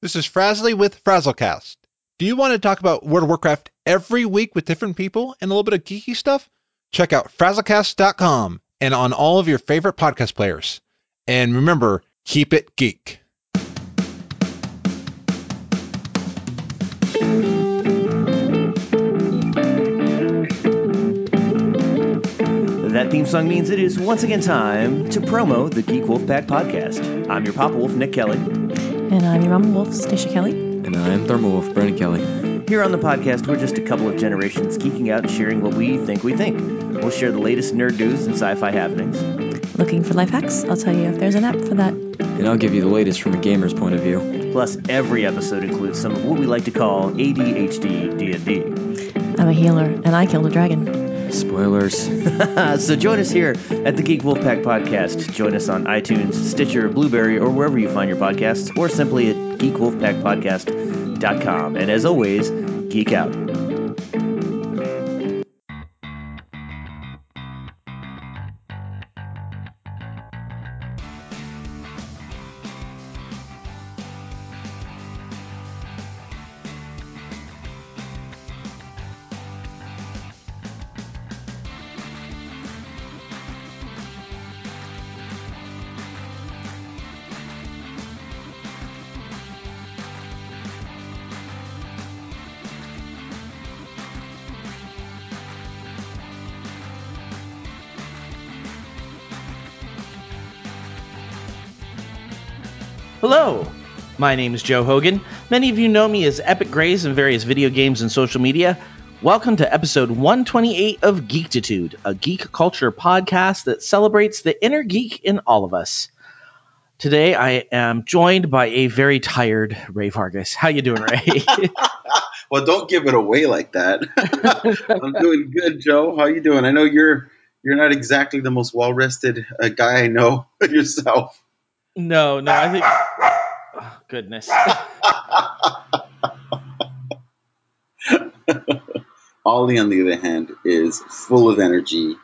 This is Frazzly with Frazzlecast. Do you want to talk about World of Warcraft every week with different people and a little bit of geeky stuff? Check out frazzlecast.com and on all of your favorite podcast players. And remember, keep it geek. That theme song means it is once again time to promo the Geek Wolf Pack podcast. I'm your Papa Wolf, Nick Kelly. And I'm your Mama Wolf, Stacia Kelly. And I'm Thermal Wolf, Brandon Kelly. Here on the podcast, we're just a couple of generations geeking out and sharing what we think we think. We'll share the latest nerd news and sci fi happenings. Looking for life hacks? I'll tell you if there's an app for that. And I'll give you the latest from a gamer's point of view. Plus, every episode includes some of what we like to call ADHD D&D. I'm a healer, and I killed a dragon. Spoilers. so join us here at the Geek Wolfpack Podcast. Join us on iTunes, Stitcher, Blubrry, or wherever you find your podcasts, or simply at geekwolfpackpodcast.com. And as always, geek out. My name is Joe Hogan. Many of you know me as Epic Grays in various video games and social media. Welcome to episode 128 of Geektitude, a geek culture podcast that celebrates the inner geek in all of us. Today I am joined by a very tired Ray Vargas. How you doing, Ray? well, don't give it away like that. I'm doing good, Joe. How you doing? I know you're you're not exactly the most well rested uh, guy I know yourself. No, no, I think. Goodness. Ollie, on the other hand, is full of energy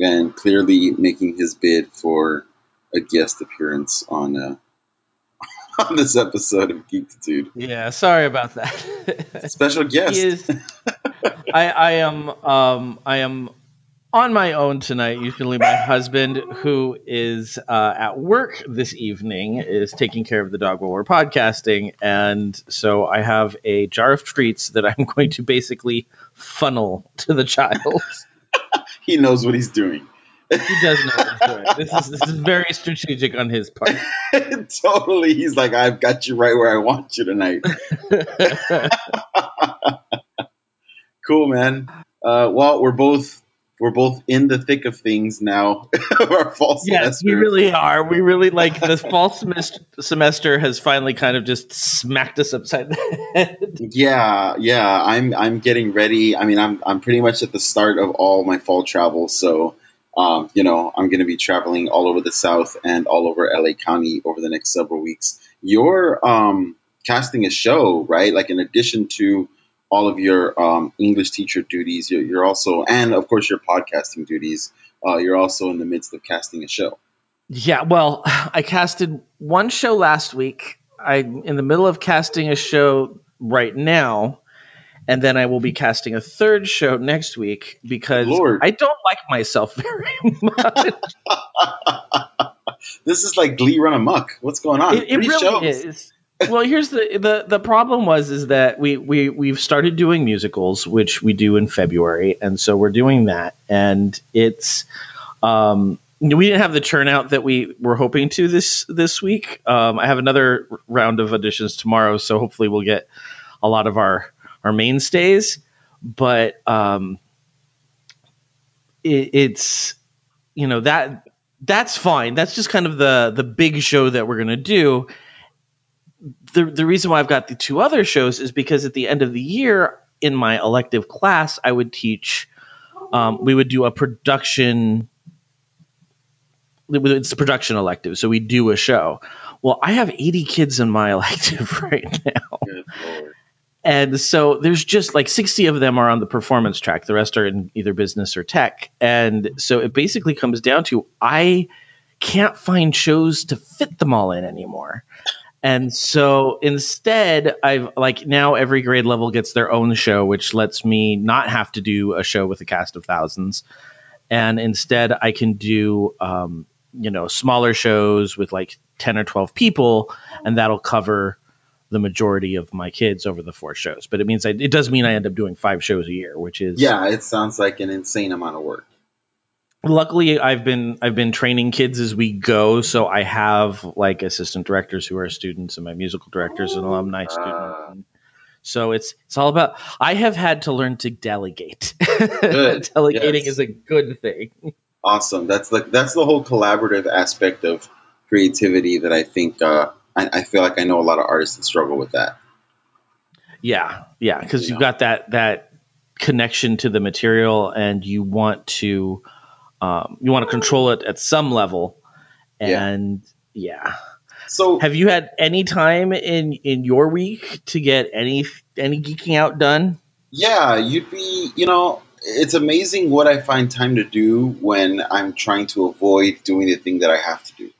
and clearly making his bid for a guest appearance on uh, on this episode of Geektitude. Yeah, sorry about that. Special guest. Is, I, I am um, I am on my own tonight. Usually, my husband, who is uh, at work this evening, is taking care of the dog while we're podcasting. And so I have a jar of treats that I'm going to basically funnel to the child. he knows what he's doing. He does know what he's doing. This is, this is very strategic on his part. totally. He's like, I've got you right where I want you tonight. cool, man. Uh, well, we're both we're both in the thick of things now. our fall yes, semester. we really are. We really like the fall semester, semester has finally kind of just smacked us upside the head. Yeah, yeah. I'm I'm getting ready. I mean, I'm I'm pretty much at the start of all my fall travel, so um, you know, I'm going to be traveling all over the South and all over LA County over the next several weeks. You're um, casting a show, right? Like in addition to all of your um, English teacher duties. You're, you're, also, and of course, your podcasting duties. Uh, you're also in the midst of casting a show. Yeah, well, I casted one show last week. I'm in the middle of casting a show right now, and then I will be casting a third show next week because Lord. I don't like myself very much. this is like Glee Run Amok. What's going on? It, it really shows. is well, here's the, the the problem was is that we we we've started doing musicals, which we do in February, and so we're doing that, and it's um, we didn't have the turnout that we were hoping to this this week. Um, I have another round of auditions tomorrow, so hopefully we'll get a lot of our our mainstays. But um, it, it's you know that that's fine. That's just kind of the the big show that we're gonna do the the reason why I've got the two other shows is because at the end of the year in my elective class I would teach um, we would do a production it's a production elective so we do a show. Well I have 80 kids in my elective right now. And so there's just like 60 of them are on the performance track the rest are in either business or tech. And so it basically comes down to I can't find shows to fit them all in anymore And so instead, I've like now every grade level gets their own show, which lets me not have to do a show with a cast of thousands. And instead, I can do, um, you know, smaller shows with like 10 or 12 people, and that'll cover the majority of my kids over the four shows. But it means I, it does mean I end up doing five shows a year, which is Yeah, it sounds like an insane amount of work. Luckily i've been i've been training kids as we go so i have like assistant directors who are students and my musical directors and alumni Ah. students so it's it's all about i have had to learn to delegate delegating Yes. is a good thing Awesome. That's like that's the whole collaborative aspect of creativity that I think uh, I, I feel like I know a lot of artists that struggle with that. yeah yeah because Yeah. you've got that that connection to the material and you want to um, you want to control it at some level Yeah. and yeah So Have you had any time in in your week to get any any geeking out done? Yeah, you'd be, you know, it's amazing what I find time to do when I'm trying to avoid doing the thing that I have to do.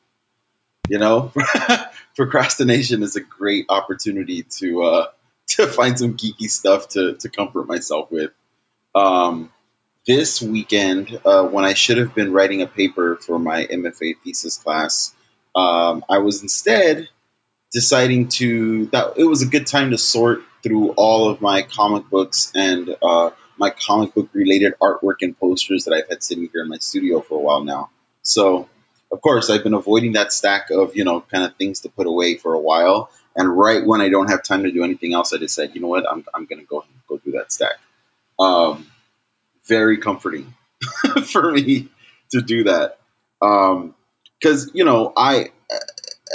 You know, procrastination is a great opportunity to uh, to find some geeky stuff to to comfort myself with. Um, this weekend, uh, when I should have been writing a paper for my MFA thesis class, um, I was instead deciding to that it was a good time to sort through all of my comic books and uh, my comic book related artwork and posters that I've had sitting here in my studio for a while now. So, of course, I've been avoiding that stack of you know kind of things to put away for a while. And right when I don't have time to do anything else, I decide, you know what, I'm, I'm going to go go do that stack. Um, very comforting for me to do that because you know I,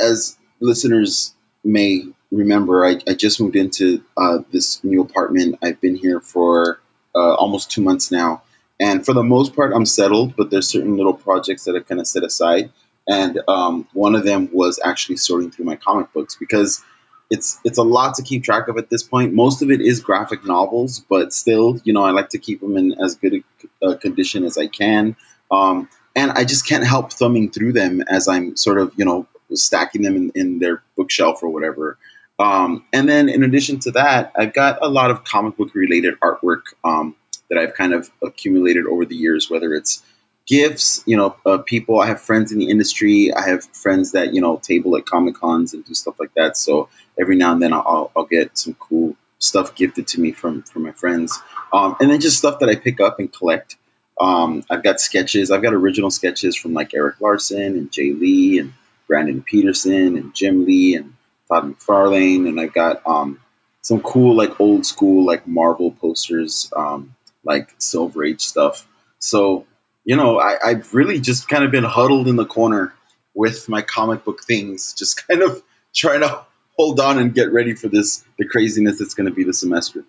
as listeners may remember, I, I just moved into uh, this new apartment. I've been here for uh, almost two months now, and for the most part, I'm settled. But there's certain little projects that I kind of set aside, and um, one of them was actually sorting through my comic books because it's it's a lot to keep track of at this point. Most of it is graphic novels, but still, you know, I like to keep them in as good a uh, condition as I can. Um, and I just can't help thumbing through them as I'm sort of, you know, stacking them in, in their bookshelf or whatever. Um, and then in addition to that, I've got a lot of comic book related artwork um, that I've kind of accumulated over the years, whether it's gifts, you know, uh, people. I have friends in the industry. I have friends that you know table at comic cons and do stuff like that. So every now and then I'll, I'll get some cool stuff gifted to me from from my friends, um, and then just stuff that I pick up and collect. Um, I've got sketches. I've got original sketches from like Erik Larsen and Jae Lee and Brandon Peterson and Jim Lee and Todd McFarlane, and I've got um, some cool like old school like Marvel posters, um, like Silver Age stuff. So you know, I, I've really just kind of been huddled in the corner with my comic book things, just kind of trying to hold on and get ready for this the craziness that's going to be the semester.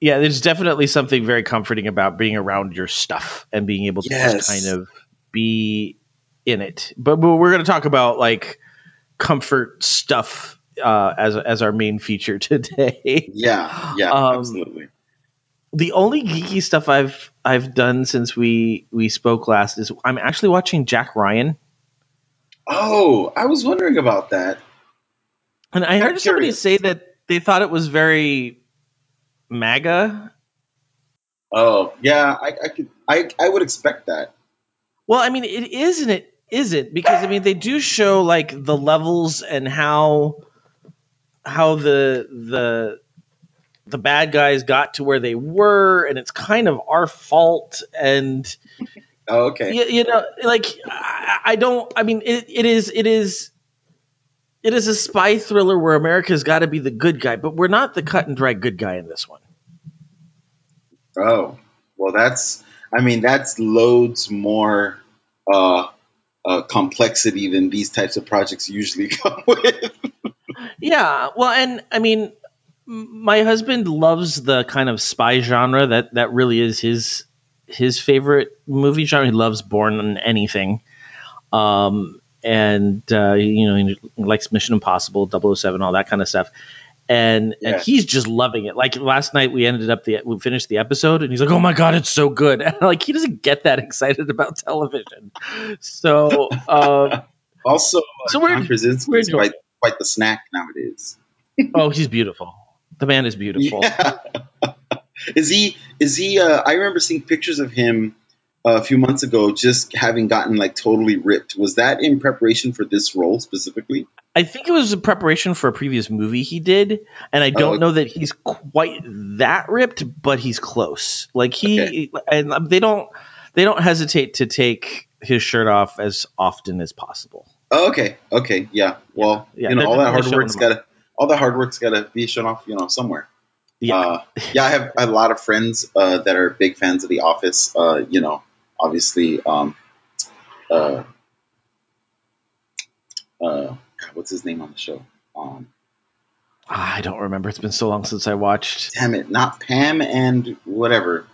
Yeah, there's definitely something very comforting about being around your stuff and being able to Yes. just kind of be in it. But, but we're going to talk about like comfort stuff uh, as as our main feature today. Yeah, yeah, Um, absolutely. The only geeky stuff I've I've done since we we spoke last is I'm actually watching Jack Ryan, Oh, I was wondering about that. and I I'm heard somebody say that they thought it was very MAGA. Oh, yeah, I, I could, I, I would expect that. Well, I mean, it is and it isn't because I mean they do show like the levels and how how the the the bad guys got to where they were, and it's kind of our fault and. Oh, okay. you, you know like I, I don't i mean it, it is it is it is a spy thriller where america's got to be the good guy but we're not the cut and dry good guy in this one Oh, well, that's, I mean, that's loads more uh, uh, complexity than these types of projects usually come with. yeah well and i mean my husband loves the kind of spy genre that that really is his his favorite movie genre he loves Bourne on anything um and uh you know he likes mission impossible 007 all that kind of stuff and Yeah. and he's just loving it. Like last night, we ended up the we finished the episode, and he's like, "Oh my god, it's so good!" And like he doesn't get that excited about television. So um, Also, uh, So we're- John Krasinski we're quite, quite the snack nowadays. oh, he's beautiful. The man is beautiful. Yeah. is he? Is he? Uh, I remember seeing pictures of him uh, a few months ago, just having gotten like totally ripped. Was that in preparation for this role specifically? I think it was a preparation for a previous movie he did, and I don't Oh. know that he's quite that ripped, but he's close. Like he and um, they don't they don't hesitate to take his shirt off as often as possible. Oh, okay. Okay. Yeah. Well, Yeah, you know, all that hard work's got to all the hard work's got to be shown off. You know, somewhere. Yeah, Uh, yeah, I have a lot of friends uh, that are big fans of The Office. Uh, you know, obviously, um, uh, uh, God, what's his name on the show? Um, I don't remember. It's been so long since I watched. damn it, not Pam and whatever.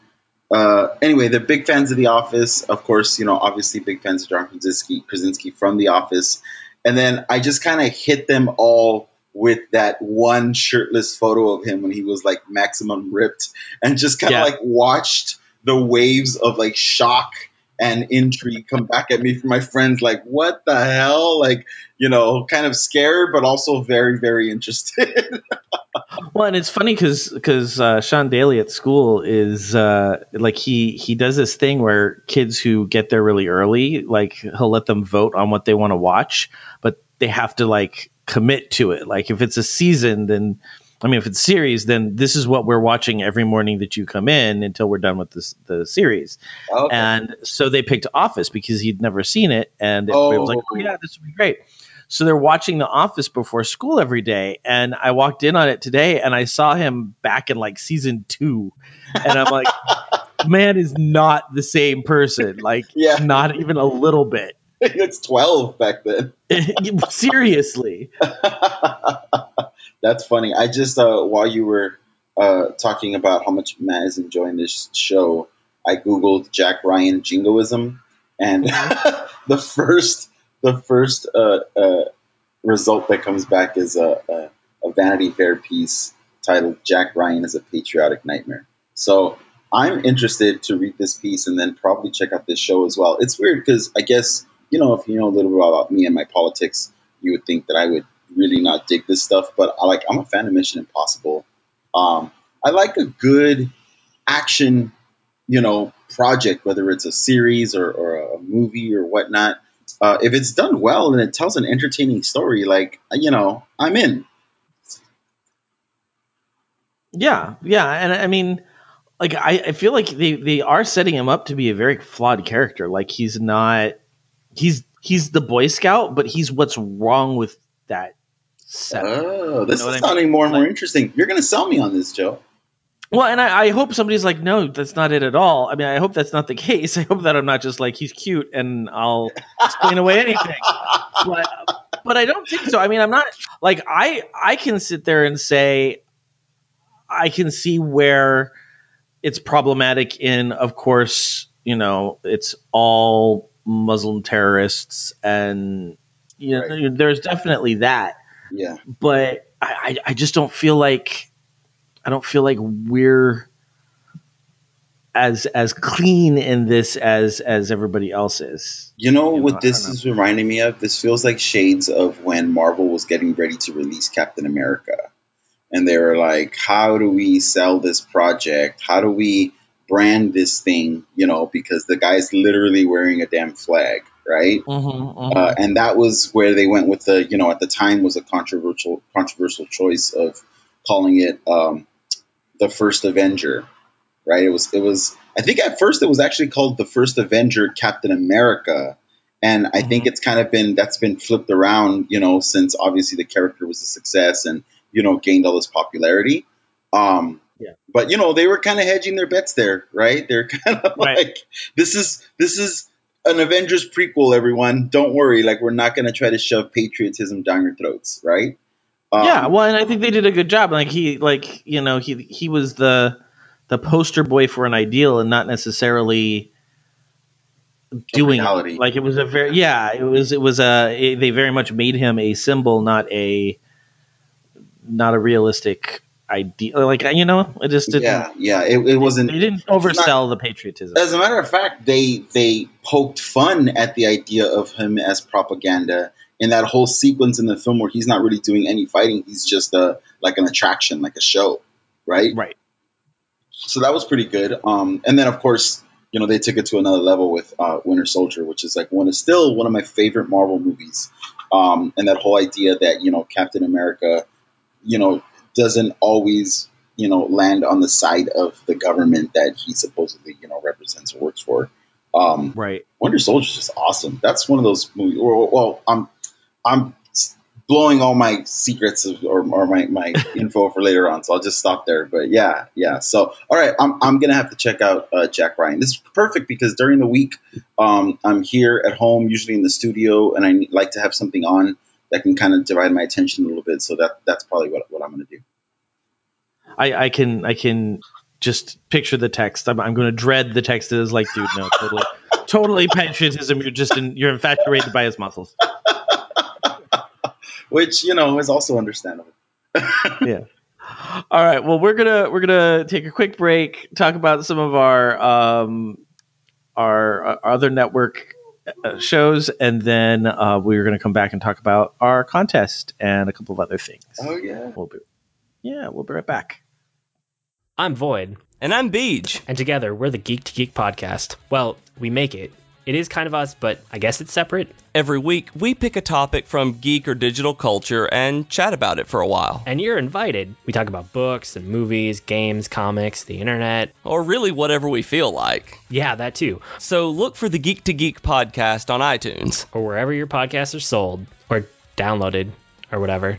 Uh, anyway, they're big fans of The Office. Of course, you know, obviously big fans of John Krasinski, Krasinski from The Office. And then I just kind of hit them all with that one shirtless photo of him when he was like maximum ripped and just kind of Yeah. like watched the waves of like shock and intrigue come back at me from my friends like what the hell like you know kind of scared but also very very interested Well, and it's funny because because uh, Sean Daly at school is uh, like he he does this thing where kids who get there really early, like he'll let them vote on what they want to watch, but they have to like commit to it. Like if it's a season, then I mean, if it's series, then this is what we're watching every morning that you come in until we're done with this the series. okay. And so they picked Office because he'd never seen it, and it, Oh. was like, oh yeah, this would be great. So they're watching The Office before school every day, and I walked in on it today, and I saw him back in like season two, and I'm like, man is not the same person, like Yeah. not even a little bit. it's 12 back then Seriously, That's funny. I just uh, while you were uh, talking about how much Matt is enjoying this show, I googled Jack Ryan jingoism, and the first the first uh, uh, result that comes back is a, a, a Vanity Fair piece titled "Jack Ryan is a Patriotic Nightmare." So I'm interested to read this piece and then probably check out this show as well. It's weird because I guess you know if you know a little bit about me and my politics, you would think that I would really not dig this stuff, but I like I'm a fan of Mission Impossible. Um, I like a good action, you know, project, whether it's a series or, or a movie or whatnot. Uh, if it's done well and it tells an entertaining story, like you know, I'm in. yeah, yeah, and I mean. Like I, I feel like they, they are setting him up to be a very flawed character. Like he's not he's he's the Boy Scout, but he's what's wrong with that setup. Oh, this You know is I mean? sounding more and more Like- interesting. You're gonna sell me on this, Joe. Well, and I, I hope somebody's like, no, that's not it at all. I mean, I hope that's not the case. I hope that I'm not just like he's cute and I'll explain away anything. But but I don't think so. I mean, I'm not like I I can sit there and say I can see where it's problematic in, of course, you know, it's all Muslim terrorists and you know, Right. there's definitely that Yeah. but I, I, just don't feel like I don't feel like we're as as clean in this as as everybody else is. You know You know, what this is reminding me of? This feels like shades of when Marvel was getting ready to release Captain America. And they were like, how do we sell this project? How do we brand this thing? You know, because the guy's literally wearing a damn flag, right? Mm-hmm, Uh, and that was where they went with the, you know, at the time was a controversial controversial choice of calling it um, the first Avenger, right? It was it was I think at first it was actually called the first Avenger Captain America, and I think Mhm. it's kind of been that's been flipped around, you know, since obviously the character was a success and you know gained all this popularity. Um, Yeah. But you know they were kind of hedging their bets there, right? They're kind of Right. like this is this is an Avengers prequel, everyone. Don't worry, like we're not going to try to shove patriotism down your throats, right? Um, yeah, well, and I think they did a good job. Like he, like you know, he he was the the poster boy for an ideal, and not necessarily doing it. Like it was a very yeah, it was it was a it- they very much made him a symbol, not a not a realistic idea. Like you know, it just didn't. yeah, yeah. It, it wasn't. They didn't oversell the patriotism. As a matter of fact, they they poked fun at the idea of him as propaganda in that whole sequence in the film where he's not really doing any fighting. He's just a like an attraction, like a show, right? Right. So that was pretty good. Um, and then of course, you know, they took it to another level with uh, Winter Soldier, which is like one is still one of my favorite Marvel movies. Um, and that whole idea that you know Captain America, you know, doesn't always you know land on the side of the government that he supposedly you know represents or works for. Um, Right. Winter Soldier is just awesome. That's one of those movies. Well, well I'm I'm blowing all my secrets of, or, or my, my info for later on, so I'll just stop there. But yeah, yeah. So all right, I'm I'm gonna have to check out uh, Jack Ryan. This is perfect because during the week, um, I'm here at home, usually in the studio, and I like to have something on that can kind of divide my attention a little bit. So that that's probably what, what I'm gonna do. I, I can I can just picture the text. I'm, I'm going to dread the text that is like, dude, no, totally, totally patriotism. You're just in, you're infatuated by his muscles. Which you know is also understandable. Yeah. All right. Well, we're gonna we're gonna take a quick break, talk about some of our um our, our other network shows, and then uh, we're gonna come back and talk about our contest and a couple of other things. Oh yeah. We'll be, yeah, we'll be right back. I'm Void, And I'm Beej. and together we're the Geek to Geek podcast. Well, we make it. It is kind of us, but I guess it's separate. Every week, we pick a topic from geek or digital culture and chat about it for a while. And you're invited. We talk about books and movies, games, comics, the internet. Or really whatever we feel like. Yeah, that too. So look for the Geek to Geek podcast on iTunes. Or wherever your podcasts are sold or downloaded or whatever.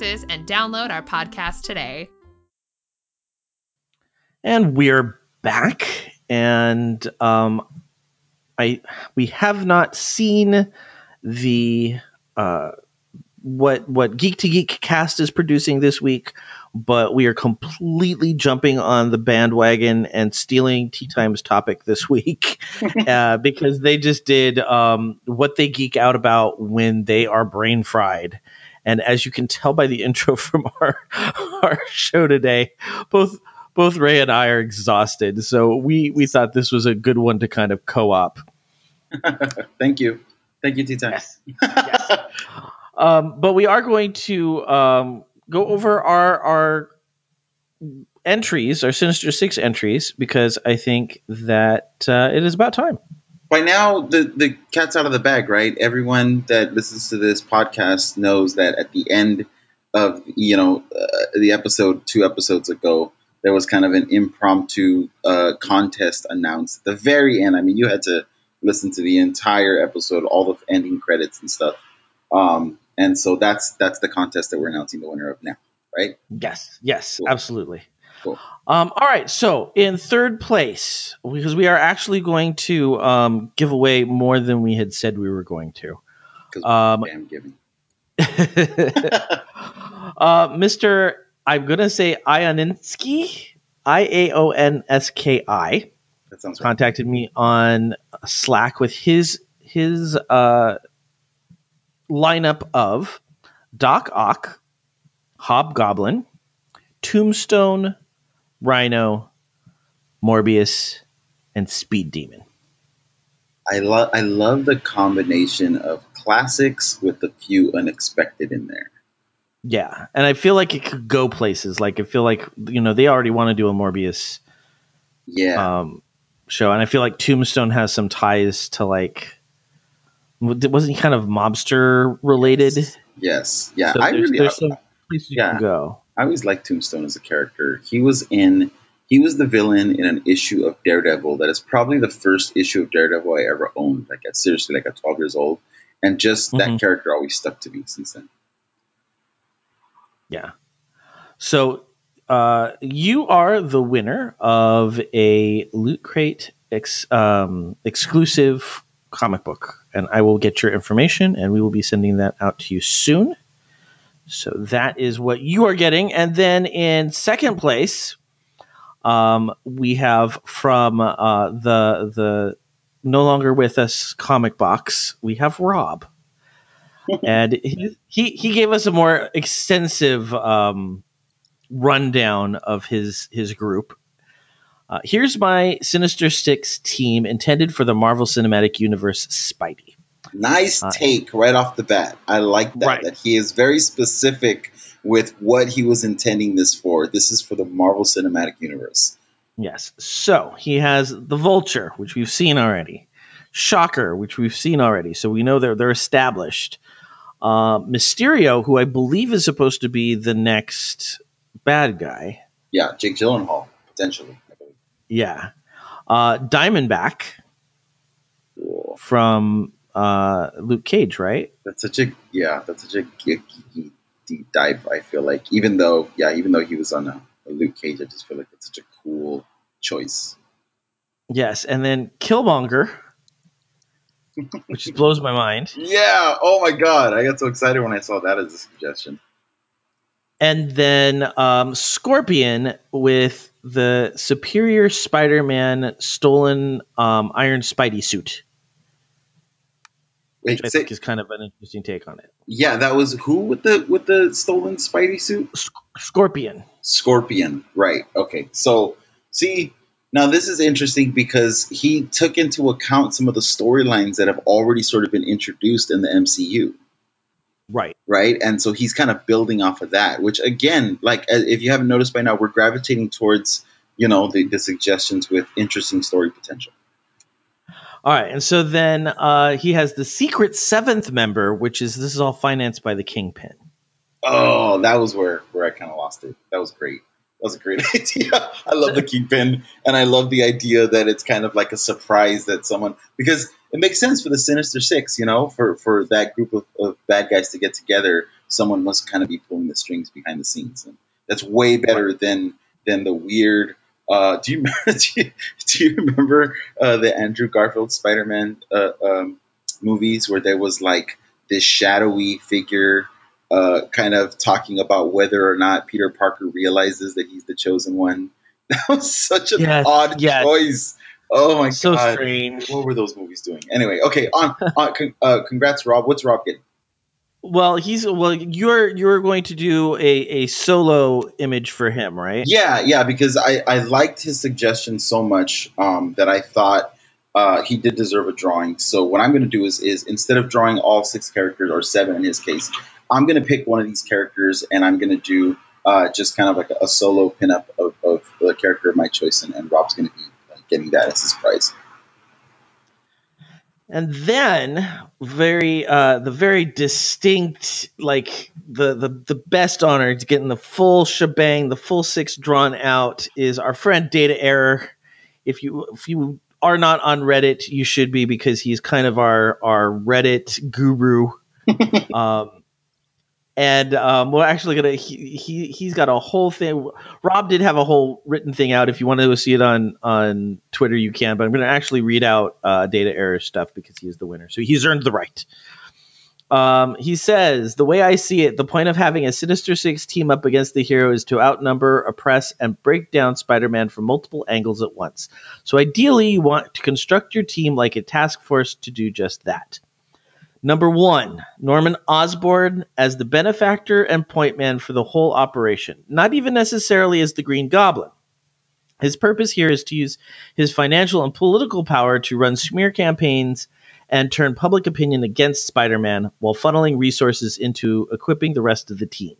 and download our podcast today. and we're back and um i we have not seen the uh what what geek to geek cast is producing this week but we are completely jumping on the bandwagon and stealing tea time's topic this week uh, because they just did um, what they geek out about when they are brain fried and as you can tell by the intro from our our show today both both Ray and I are exhausted, so we we thought this was a good one to kind of co-op. Thank you. Thank you, Tea Time. Um, but we are going to um, go over our our entries, our Sinister Six entries, because I think that uh, it is about time. By now the the cat's out of the bag, right? Everyone that listens to this podcast knows that at the end of you know uh, the episode two episodes ago, there was kind of an impromptu uh, contest announced at the very end. I mean, you had to listen to the entire episode, all the ending credits and stuff. Um, and so that's that's the contest that we're announcing the winner of now, right? Yes, yes, Cool. absolutely. Cool. Um, all right, so in third place, because we are actually going to um, give away more than we had said we were going to. Um, damn giving. uh, Mr. I'm gonna say Ioninsky, I A O N S K I, That sounds right. contacted me on Slack with his his uh, lineup of Doc Ock, Hobgoblin, Tombstone, Rhino, Morbius, and Speed Demon. I love I love the combination of classics with a few unexpected in there. Yeah, and I feel like it could go places. Like I feel like you know they already want to do a Morbius Yeah. um, show, and I feel like Tombstone has some ties to like wasn't he kind of mobster related? yes. Yeah. So I there's, really there's some places you yeah. can go. I always liked Tombstone as a character. He was in he was the villain in an issue of Daredevil that is probably the first issue of Daredevil I ever owned. Like at seriously like at 12 years old. And just that Mhm. character always stuck to me since then. Yeah. So uh, you are the winner of a Loot Crate ex- um, exclusive comic book, and I will get your information, and we will be sending that out to you soon. So that is what you are getting, and then in second place, um, we have from uh, the the no longer with us comic box. We have Rob, and he he he gave us a more extensive um, rundown of his his group. Uh, here's my Sinister Six team intended for the Marvel Cinematic Universe Spidey. Nice Uh, take right off the bat. I like that. Right. That he is very specific with what he was intending this for. This is for the Marvel Cinematic Universe. Yes. So he has the Vulture, which we've seen already. Shocker, which we've seen already. So we know they're they're established. Uh, Mysterio, who I believe is supposed to be the next bad guy. Yeah, Jake Gyllenhaal potentially. Yeah. Uh, Diamondback Cool. from uh, Luke Cage, right? That's such a yeah. That's such a geeky deep dive. I feel like even though yeah, even though he was on a, a Luke Cage, I just feel like it's such a cool choice. Yes. And then Killmonger, which just blows my mind. Yeah. Oh my god, I got so excited when I saw that as a suggestion. And then um, Scorpion with the Superior Spider Man stolen um, Iron Spidey suit. Which I think is kind of an interesting take on it. yeah, that was who with the with the stolen Spidey suit? Scorpion. Scorpion, right? Okay, so see now this is interesting because he took into account some of the storylines that have already sort of been introduced in the MCU. Right. right? And so he's kind of building off of that, which again, like uh, if you haven't noticed by now, we're gravitating towards you know the, the suggestions with interesting story potential. All right. And so then uh, he has the secret seventh member, which is this is all financed by the Kingpin. Oh, that was where where I kind of lost it. That was great. That was a great idea. I love the kingpin, and I love the idea that it's kind of like a surprise that someone because it makes sense for the Sinister Six, you know, for for that group of, of bad guys to get together. Someone must kind of be pulling the strings behind the scenes, and that's way better than than the weird. Uh, do you remember, do you, do you remember uh, the Andrew Garfield Spider-Man uh, um, movies where there was like this shadowy figure uh, kind of talking about whether or not Peter Parker realizes that he's the chosen one. That was such an Yes, odd yes. choice. Oh my so god! So strange. What were those movies doing? Anyway, okay. On, on con- uh, congrats, Rob. What's Rob getting? Well, he's well. You're you're going to do a, a solo image for him, right? Yeah, yeah. Because I I liked his suggestion so much um, that I thought uh, he did deserve a drawing. So what I'm going to do is is instead of drawing all six characters or seven in his case, I'm going to pick one of these characters and I'm going to do uh, just kind of like a, a solo pinup of, of the character of my choice, and, and Rob's going to be getting that as his prize. And then very uh the very distinct like the the the best honor to getting the full shebang, the full six drawn out is our friend Data Error. If you if you are not on Reddit, you should be because he's kind of our our Reddit guru. um and um, we're actually gonna he, he he's got a whole thing. Rob did have a whole written thing out. If you want to see it on on Twitter, you can. But I'm gonna actually read out uh, data error stuff because he is the winner. So he's earned the right. Um, he says the way I see it, the point of having a Sinister Six team up against the hero is to outnumber, oppress, and break down Spider-Man from multiple angles at once. So ideally, you want to construct your team like a task force to do just that. Number one, Norman Osborn as the benefactor and point man for the whole operation, not even necessarily as the Green Goblin. His purpose here is to use his financial and political power to run smear campaigns and turn public opinion against Spider Man while funneling resources into equipping the rest of the team.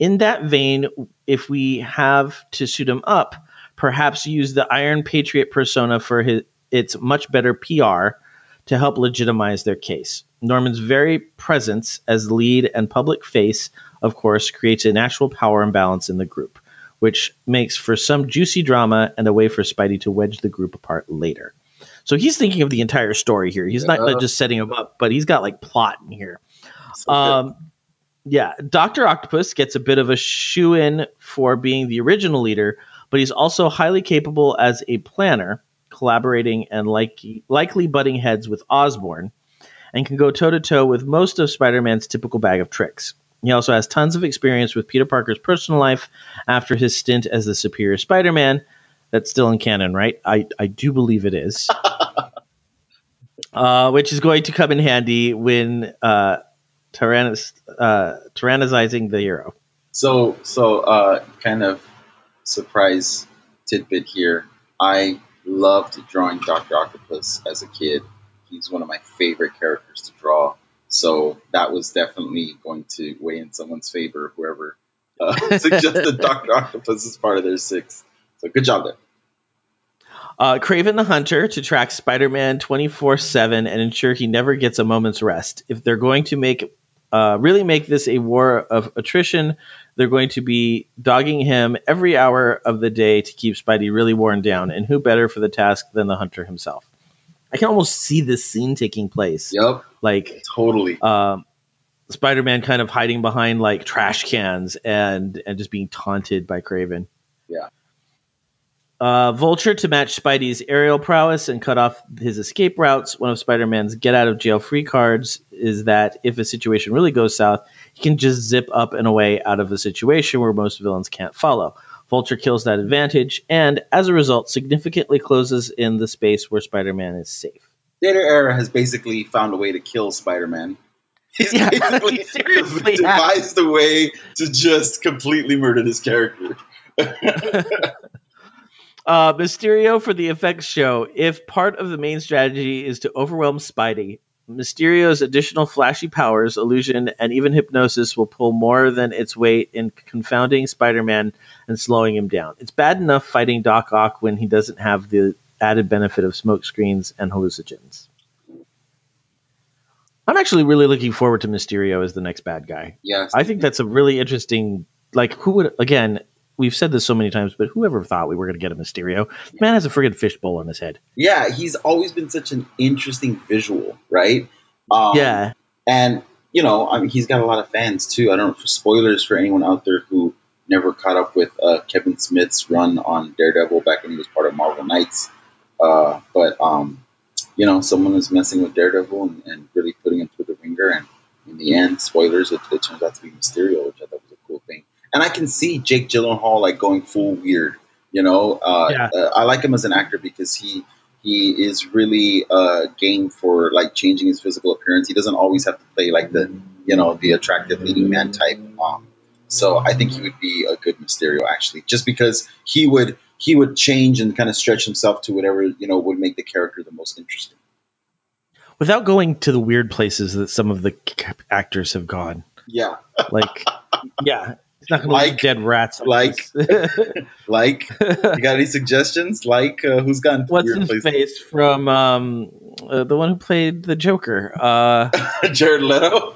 In that vein, if we have to suit him up, perhaps use the Iron Patriot persona for his, its much better PR to help legitimize their case. Norman's very presence as lead and public face, of course, creates a natural power imbalance in the group, which makes for some juicy drama and a way for Spidey to wedge the group apart later. So he's thinking of the entire story here. He's not just setting him up, but he's got like plot in here. So. Um, yeah, Doctor Octopus gets a bit of a shoe in for being the original leader, but he's also highly capable as a planner. Collaborating and likely, likely butting heads with Osborn, and can go toe to toe with most of Spider Man's typical bag of tricks. He also has tons of experience with Peter Parker's personal life after his stint as the Superior Spider Man. That's still in canon, right? I, I do believe it is. uh, which is going to come in handy when uh, tyrannis, uh, tyrannizing the hero. So, so uh, kind of surprise tidbit here. I loved drawing Doctor Octopus as a kid. He's one of my favorite characters to draw. So that was definitely going to weigh in someone's favor. Whoever uh, suggested Doctor Octopus as part of their six. So good job there. Uh, Kraven the Hunter to track Spider Man 24 7 and ensure he never gets a moment's rest. If they're going to make uh, really make this a war of attrition, they're going to be dogging him every hour of the day to keep Spidey really worn down. And who better for the task than the Hunter himself? I can almost see this scene taking place. Yep. Like, Totally. um, Spider-Man kind of hiding behind like trash cans and and just being taunted by Kraven. Yeah. Uh, Vulture to match Spidey's aerial prowess and cut off his escape routes. One of Spider-Man's get out of jail free cards is that if a situation really goes south, he can just zip up and away out of a situation where most villains can't follow. Vulture kills that advantage and, as a result, significantly closes in the space where Spider-Man is safe. Data Error has basically found a way to kill Spider-Man. He's Yeah, basically he seriously has. devised a way to just completely murder this character. Uh, Mysterio for the effects show. If part of the main strategy is to overwhelm Spidey, Mysterio's additional flashy powers, illusion, and even hypnosis will pull more than its weight in confounding Spider Man and slowing him down. It's bad enough fighting Doc Ock when he doesn't have the added benefit of smoke screens and hallucinogens. I'm actually really looking forward to Mysterio as the next bad guy. Yes. I think that's a really interesting. Like, who would again? We've said this so many times, but whoever thought we were going to get a Mysterio? The man has a friggin' fishbowl on his head. yeah, he's always been such an interesting visual, right? Um, yeah, And, you know, I mean, he's got a lot of fans too. I don't know for spoilers for anyone out there who never caught up with uh, Kevin Smith's run on Daredevil back when he was part of Marvel Knights. Uh, but, um, you know, someone was messing with Daredevil and, and really putting him through the ringer. And in the end, spoilers, it, it turns out to be Mysterio, which I thought was a cool thing. And I can see Jake Gyllenhaal like going full weird. You know, uh, Yeah. uh, I like him as an actor because he he is really uh, game for like changing his physical appearance. He doesn't always have to play like the you know the attractive leading man type. Um, so I think he would be a good Mysterio actually, just because he would he would change and kind of stretch himself to whatever you know would make the character the most interesting. without going to the weird places that some of the c- actors have gone. Yeah, Like, yeah, not to Like- dead rats. like- like you got any suggestions? Like uh, who's gone? What's his places? face from um, uh, the one who played the Joker? Uh, Jared Leto.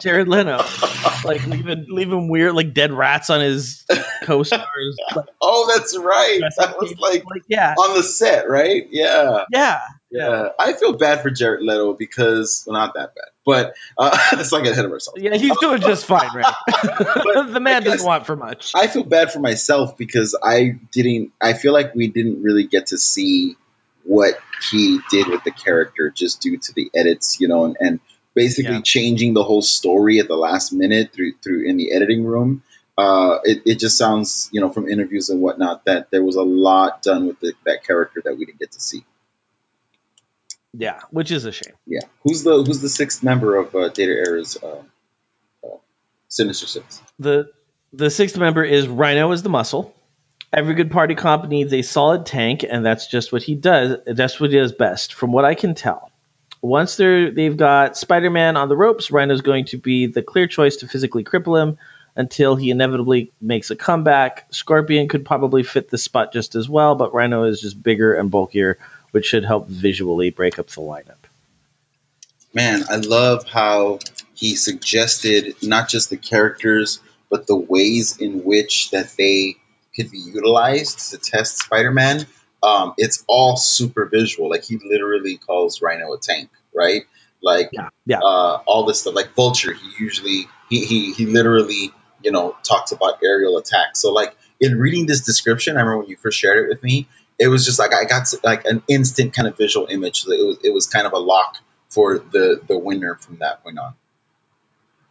Jared Leno. like leaving leaving weird like dead rats on his co-stars. like, Oh, that's right. That was like like yeah, on the set, right? Yeah. yeah, Yeah, I feel bad for Jared Leto because well, not that bad, but uh, let's not get ahead of ourselves. yeah. He's doing just fine, right? the man doesn't want for much. I feel bad for myself because I didn't. I feel like we didn't really get to see what he did with the character just due to the edits, you know, and, and basically Yeah. changing the whole story at the last minute through through in the editing room. Uh, it, it just sounds, you know, from interviews and whatnot, that there was a lot done with the, that character that we didn't get to see. Yeah, which is a shame. Yeah, who's the who's the sixth member of uh, Data Error's uh, uh, Sinister Six? the The sixth member is Rhino is the muscle. Every good party comp needs a solid tank, and that's just what he does. That's what he does best, from what I can tell. Once they're they've got Spider-Man on the ropes, Rhino's going to be the clear choice to physically cripple him until he inevitably makes a comeback. Scorpion could probably fit the spot just as well, but Rhino is just bigger and bulkier, which should help visually break up the lineup. man, I love how he suggested not just the characters, but the ways in which that they could be utilized to test Spider-Man. Um, it's all super visual. Like he literally calls Rhino a tank, right? Like Yeah, yeah. Uh, all this stuff. Like Vulture, he usually he, he he literally you know talks about aerial attacks. So like in reading this description, I remember when you first shared it with me, it was just like I got to, like an instant kind of visual image. It was it was kind of a lock for the the winner from that point on.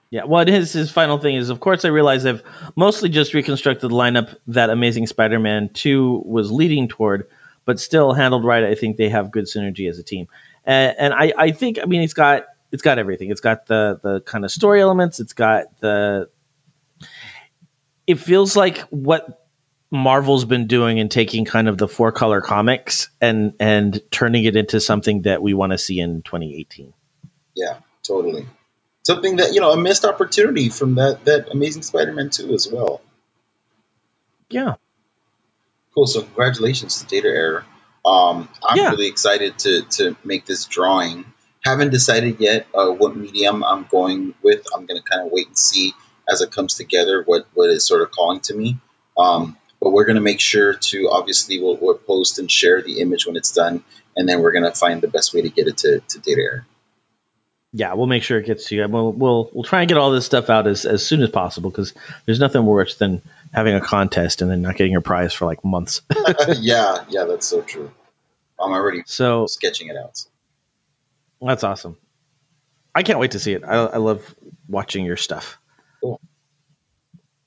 Yeah, well, his his final thing is, of course, I realize I've mostly just reconstructed the lineup that Amazing Spider-Man Two was leading toward, but still handled right. I think they have good synergy as a team, and, and I, I think, I mean, it's got it's got everything. It's got the the kind of story elements. It's got the. It feels like what Marvel's been doing and taking kind of the four color comics and and turning it into something that we want to see in 2018. Yeah, totally. Something that you know a missed opportunity from that that Amazing Spider-Man two as well. Yeah. Cool. So congratulations to Data Error. Um, I'm Yeah. really excited to to make this drawing. Haven't decided yet uh, what medium I'm going with. I'm going to kind of wait and see as it comes together what what is sort of calling to me. Um, but we're going to make sure to obviously we'll, we'll post and share the image when it's done, and then we're going to find the best way to get it to, to Data Error. Yeah, we'll make sure it gets to you. We'll we'll we'll try and get all this stuff out as, as soon as possible because there's nothing worse than having a contest and then not getting your prize for like months. yeah, yeah, that's so true. I'm already so sketching it out. that's awesome. I can't wait to see it. I, I love watching your stuff. Cool.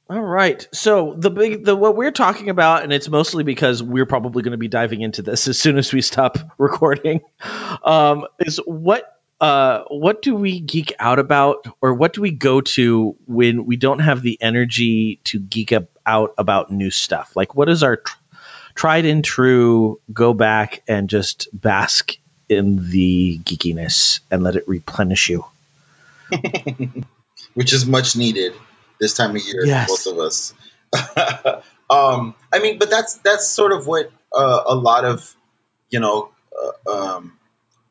All right. So the big the what we're talking about, and it's mostly because we're probably going to be diving into this as soon as we stop recording, um, is what uh, what do we geek out about, or what do we go to when we don't have the energy to geek up, out about new stuff? Like, what is our tr- tried and true? Go back and just bask in the geekiness and let it replenish you. which is much needed this time of year Yes. for both of us. um, I mean, but that's that's sort of what uh, a lot of you know. Uh, um,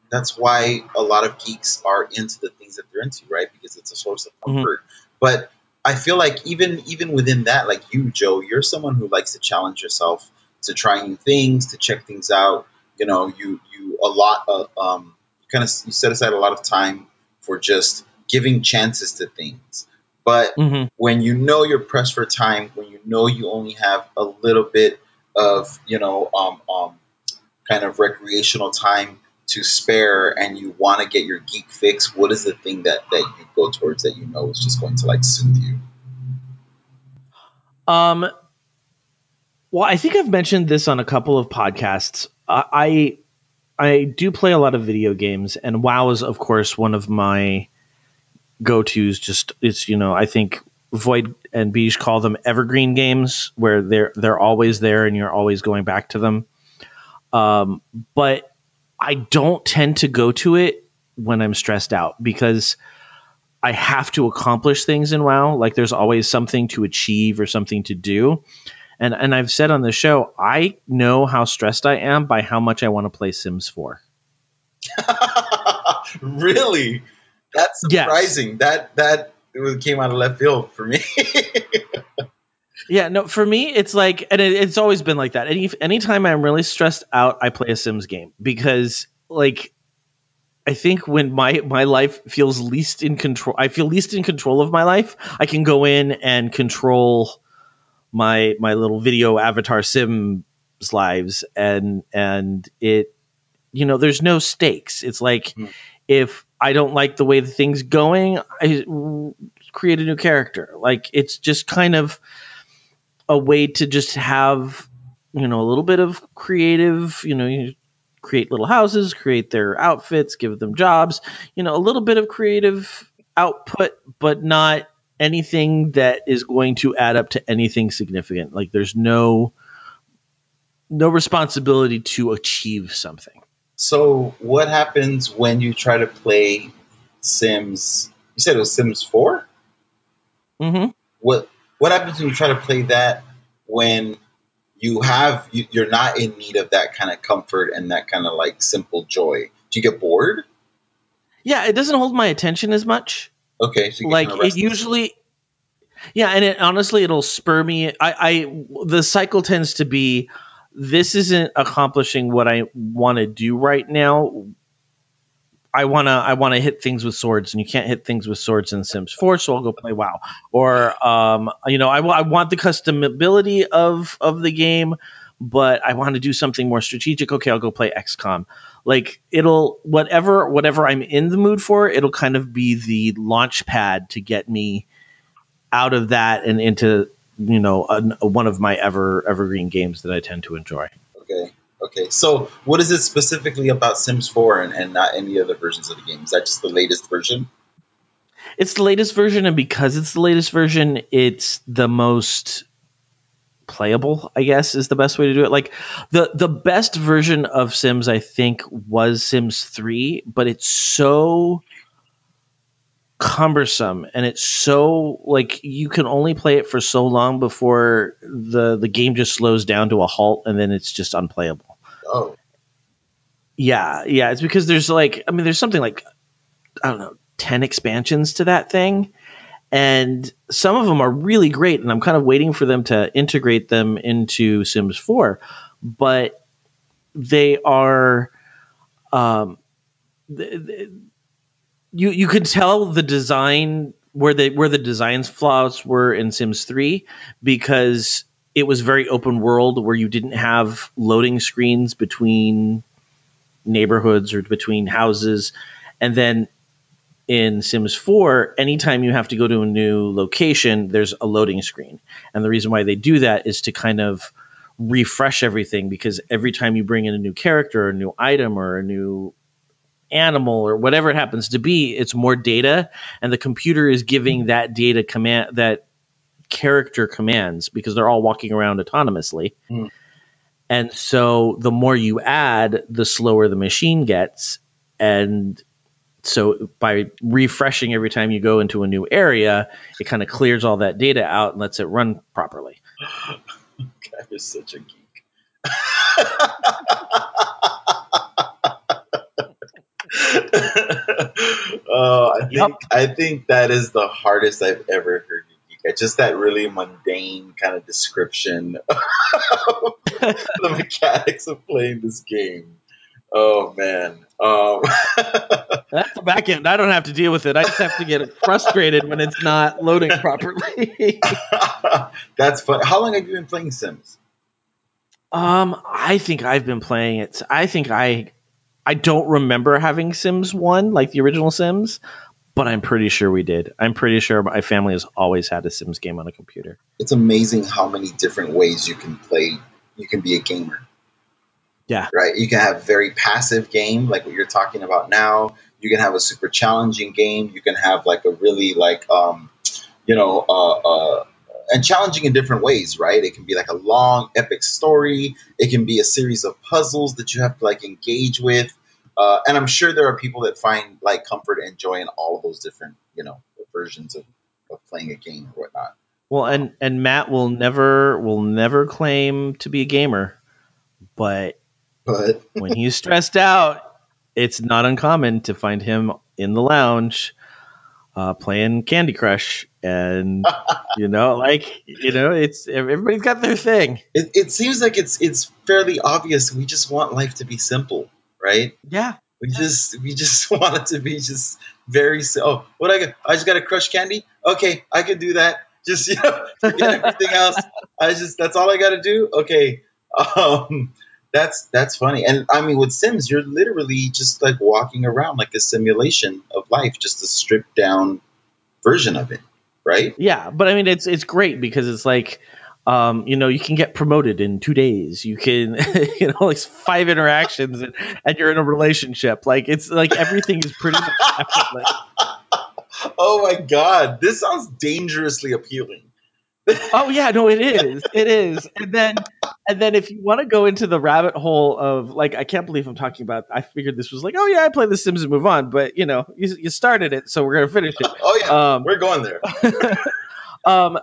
that's why a lot of geeks are into the things that they're into, right? Because it's a source of Mhm. comfort. But I feel like even even within that, like you, Joe, you're someone who likes to challenge yourself to try new things, to check things out. You know, you you a lot of um, kind of you set aside a lot of time for just giving chances to things. But Mm-hmm. when you know you're pressed for time, when you know you only have a little bit of you know um, um, kind of recreational time to spare, and you want to get your geek fix, what is the thing that that you go towards that you know is just going to like soothe you? Um, well, I think I've mentioned this on a couple of podcasts. I I, I do play a lot of video games, and WoW is, of course, one of my go tos. Just it's you know I think Void and Beige call them evergreen games, where they're they're always there and you're always going back to them. Um, but I don't tend to go to it when I'm stressed out because I have to accomplish things in WoW. Like there's always something to achieve or something to do. And and I've said on the show, I know how stressed I am by how much I want to play Sims 4. really? That's Yes. surprising. That that it came out of left field for me. Yeah, no, for me, it's like, and it, it's always been like that. Any anytime I'm really stressed out, I play a Sims game because, like, I think when my my life feels least in control, I feel least in control of my life. I can go in and control my my little video avatar Sims lives, and and it, you know, there's no stakes. It's like Hmm. if I don't like the way the thing's going, I create a new character. Like it's just kind of a way to just have you know a little bit of creative you know you create little houses create their outfits give them jobs you know a little bit of creative output but not anything that is going to add up to anything significant. Like there's no no responsibility to achieve something so, what happens when you try to play Sims? You said it was Sims Four. mm-hmm. What What happens when you try to play that when you have you, you're not in need of that kind of comfort and that kind of like simple joy? Do you get bored? yeah it doesn't hold my attention as much Okay, so you like it usually yeah and it honestly it'll spur me I, I the cycle tends to be this isn't accomplishing what i want to do right now i want to i want to hit things with swords and you can't hit things with swords in sims 4 so i'll go play wow or um you know i, I want the customability of of the game but I want to do something more strategic. Okay, I'll go play XCOM. Like it'll whatever whatever I'm in the mood for, it'll kind of be the launch pad to get me out of that and into you know one of my ever evergreen games that I tend to enjoy. Okay. Okay. So, what is it specifically about Sims 4 and, and not any other versions of the game? Is that just the latest version? It's the latest version, and because it's the latest version, it's the most playable. I guess is the best way to do it. Like the the best version of Sims, I think, was Sims 3, but it's so cumbersome and it's so like you can only play it for so long before the the game just slows down to a halt and then it's just unplayable. Oh. Yeah, yeah, it's because there's like I mean there's something like I don't know, 10 expansions to that thing and some of them are really great and I'm kind of waiting for them to integrate them into Sims 4, but they are um th- th- you you could tell the design where the where the designs flaws were in Sims 3 because it was very open world where you didn't have loading screens between neighborhoods or between houses. And then in Sims 4 anytime you have to go to a new location there's a loading screen. And the reason why they do that is to kind of refresh everything because every time you bring in a new character or a new item or a new animal or whatever it happens to be, it's more data, and the computer is giving that data command that character commands because they're all walking around autonomously. Mm. And so the more you add, the slower the machine gets. And so by refreshing every time you go into a new area, it kind of clears all that data out and lets it run properly. God, you're such a geek. oh, I think Yep. I think that is the hardest I've ever heard you geek. Just that really mundane kind of description of the mechanics of playing this game. Oh man. Um, That's the back end. I don't have to deal with it. I just have to get frustrated when it's not loading properly. that's fun. How long have you been playing Sims? Um, I think I've been playing it. I think I, I don't remember having Sims One like the original Sims, but I'm pretty sure we did. I'm pretty sure my family has always had a Sims game on a computer. It's amazing how many different ways you can play. You can be a gamer. Yeah. right? You can have very passive game, like what you're talking about now. You can have a super challenging game. You can have like a really like, um, you know, uh, uh, and challenging in different ways, right? It can be like a long, epic story. It can be a series of puzzles that you have to like engage with. Uh, and I'm sure there are people that find like comfort and joy in all of those different, you know, versions of, of playing a game or whatnot. Well, and and Matt will never will never claim to be a gamer, but But when he's stressed out, it's not uncommon to find him in the lounge uh, playing Candy Crush, and you know, like you know, it's everybody's got their thing. it, it seems like it's it's fairly obvious. We just want life to be simple, right? Yeah, We just we just want it to be just very si- oh what I got I just got to crush candy? Okay I can do that. Just you know forget everything else. I just that's all I got to do? Okay. Um that's that's funny. And I mean with Sims you're literally just like walking around like a simulation of life just a stripped down version of it right yeah, but I mean, it's it's great because it's like. Um, you know, you can get promoted in two days. You can, you know, like five interactions, and, and you're in a relationship. Like it's like everything is pretty much effortless. oh my god this sounds dangerously appealing Oh yeah, no, it is. It is. And then and then if you want to go into the rabbit hole of like I can't believe I'm talking about I figured this was like, oh yeah, I play the Sims and move on, but you know, you, you started it, so we're gonna finish it. oh yeah Um, we're going there um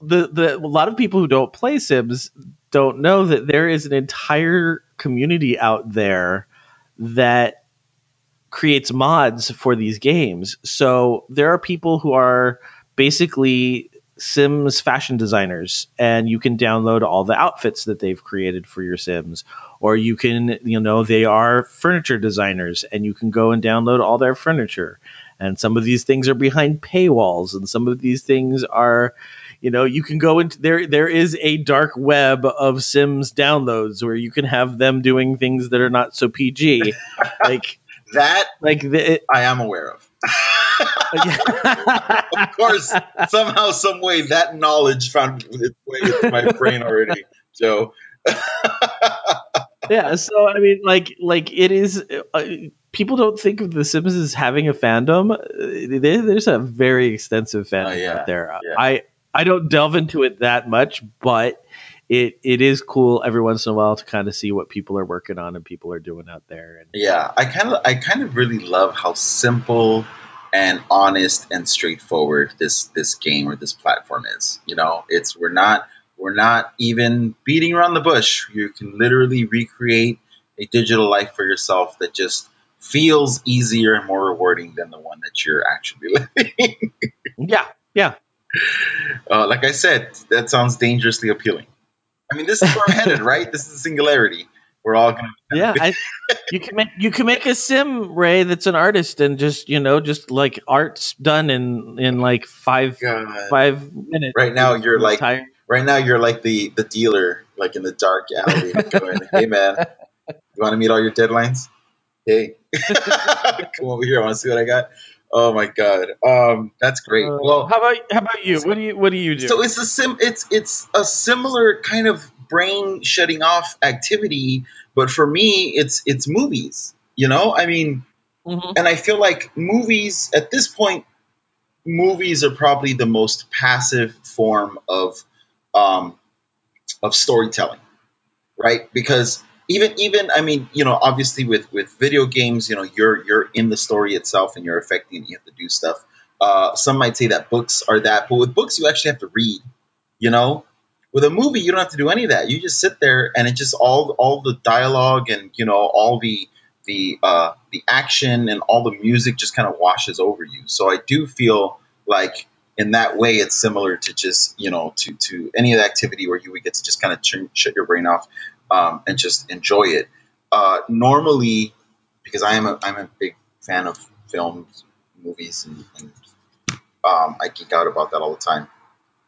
the the a lot of people who don't play Sims don't know that there is an entire community out there that creates mods for these games. So there are people who are basically Sims fashion designers, and you can download all the outfits that they've created for your Sims. Or you can, you know, they are furniture designers, and you can go and download all their furniture. And some of these things are behind paywalls, and some of these things are, you know, you can go into there. There is a dark web of Sims downloads where you can have them doing things that are not so PG, like That like the, it, I am aware of. Of course, somehow, some way, that knowledge found its way into my brain already, Joe. yeah. So I mean, like, like it is. Uh, people don't think of The Simpsons as having a fandom. Uh, there- There's a very extensive fandom Oh, yeah, out there. yeah. I I don't delve into it that much, but it it is cool every once in a while to kind of see what people are working on and people are doing out there. And Yeah, I kind of, I kind of really love how simple and honest and straightforward this this game or this platform is. You know, it's we're not we're not even beating around the bush. You can literally recreate a digital life for yourself that just feels easier and more rewarding than the one that you're actually living. yeah, yeah. uh, like I said, that sounds dangerously appealing. I mean, this is where I'm headed, right? This is the singularity. We're all gonna. Yeah, I, you can make you can make a sim Ray that's an artist and just you know just like art's done in in like five God. five minutes. Right now, you're like Entire- Right now, you're like the the dealer, like in the dark alley, going, "Hey, man, you want to meet all your deadlines? Hey, come over here. I want to see what I got." Oh my god, um, that's great. Uh, well, how about how about you? What do you what do you do? so it's a sim. It's it's a similar kind of brain shutting off activity, but for me, it's it's movies. You know, I mean, Mhm. and I feel like movies at this point, movies are probably the most passive form of um, of storytelling, right? Because even even I mean, you know, obviously with with video games, you know, you're you're in the story itself and you're affecting it. You have to do stuff. Uh, some might say that books are that, but with books, you actually have to read. You know, with a movie, you don't have to do any of that. You just sit there and it just all all the dialogue and you know all the the uh, the action and all the music just kind of washes over you. So I do feel like in that way it's similar to just you know to to any activity where you would get to just kind of ch- shut your brain off um, and just enjoy it. Uh, normally, because I am a I'm a big fan of films, movies, and, and um, I geek out about that all the time.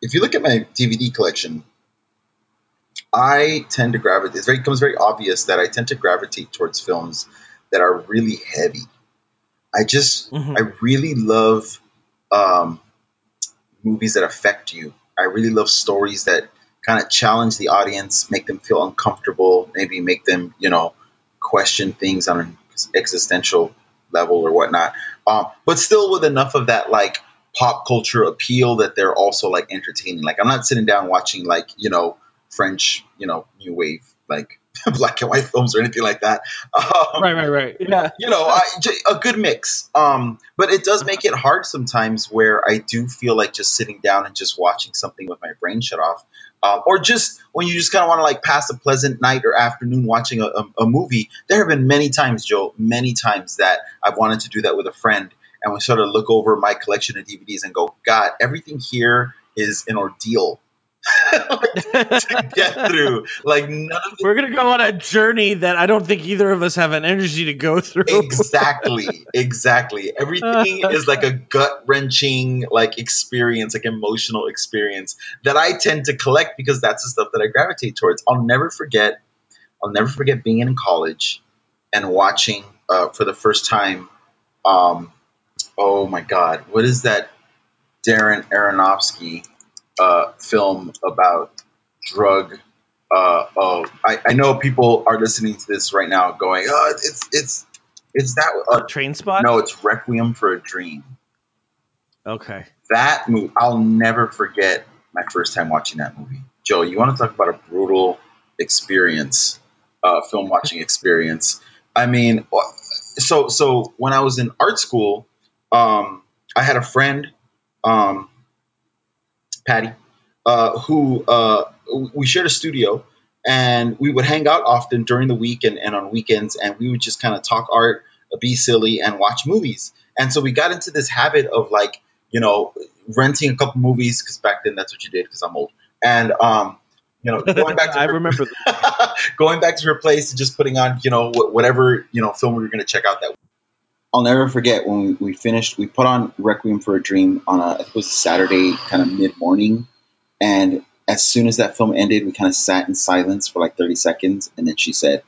If you look at my DVD collection, I tend to gravitate. It becomes very obvious that I tend to gravitate towards films that are really heavy. I just Mhm. I really love um, movies that affect you. I really love stories that kind of challenge the audience, make them feel uncomfortable, maybe make them you know question things on an existential level or whatnot. Um, but still with enough of that like pop culture appeal that they're also like entertaining. Like I'm not sitting down watching like you know French you know new wave like black and white films or anything like that. Um, right, right, right. Yeah. you know, I, j- a good mix. Um, but it does make it hard sometimes where I do feel like just sitting down and just watching something with my brain shut off. Um, or just when you just kind of want to like pass a pleasant night or afternoon watching a, a, a movie. There have been many times, Joe, many times that I've wanted to do that with a friend. And we sort of look over my collection of DVDs and go, God, everything here is an ordeal to get through. Like none of the We're gonna go on a journey that I don't think either of us have an energy to go through. exactly exactly everything is like a gut wrenching like experience like emotional experience that i tend to collect because that's the stuff that i gravitate towards i'll never forget i'll never forget being in college and watching uh, for the first time um, oh my god what is that darren aronofsky uh, film about drug uh, oh, I, I know people are listening to this right now going, oh, it's it's it's that uh, Train spot. no, it's Requiem for a Dream. Okay. That movie, I'll never forget my first time watching that movie. Joe, you want to talk about a brutal experience, uh, film watching experience? I mean, so so when I was in art school, um, I had a friend, um, Patty, uh, who uh, we shared a studio, and we would hang out often during the week and, and on weekends, and we would just kind of talk art, be silly, and watch movies. And so we got into this habit of like, you know, renting a couple movies because back then that's what you did because I'm old, and um, you know, going back to I her- remember. going back to her place and just putting on, you know, wh- whatever you know film we were going to check out that. I'll never forget when we, we finished. We put on Requiem for a Dream on a it was a Saturday, kind of mid morning, And as soon as that film ended, we kind of sat in silence for like 30 seconds. And then she said,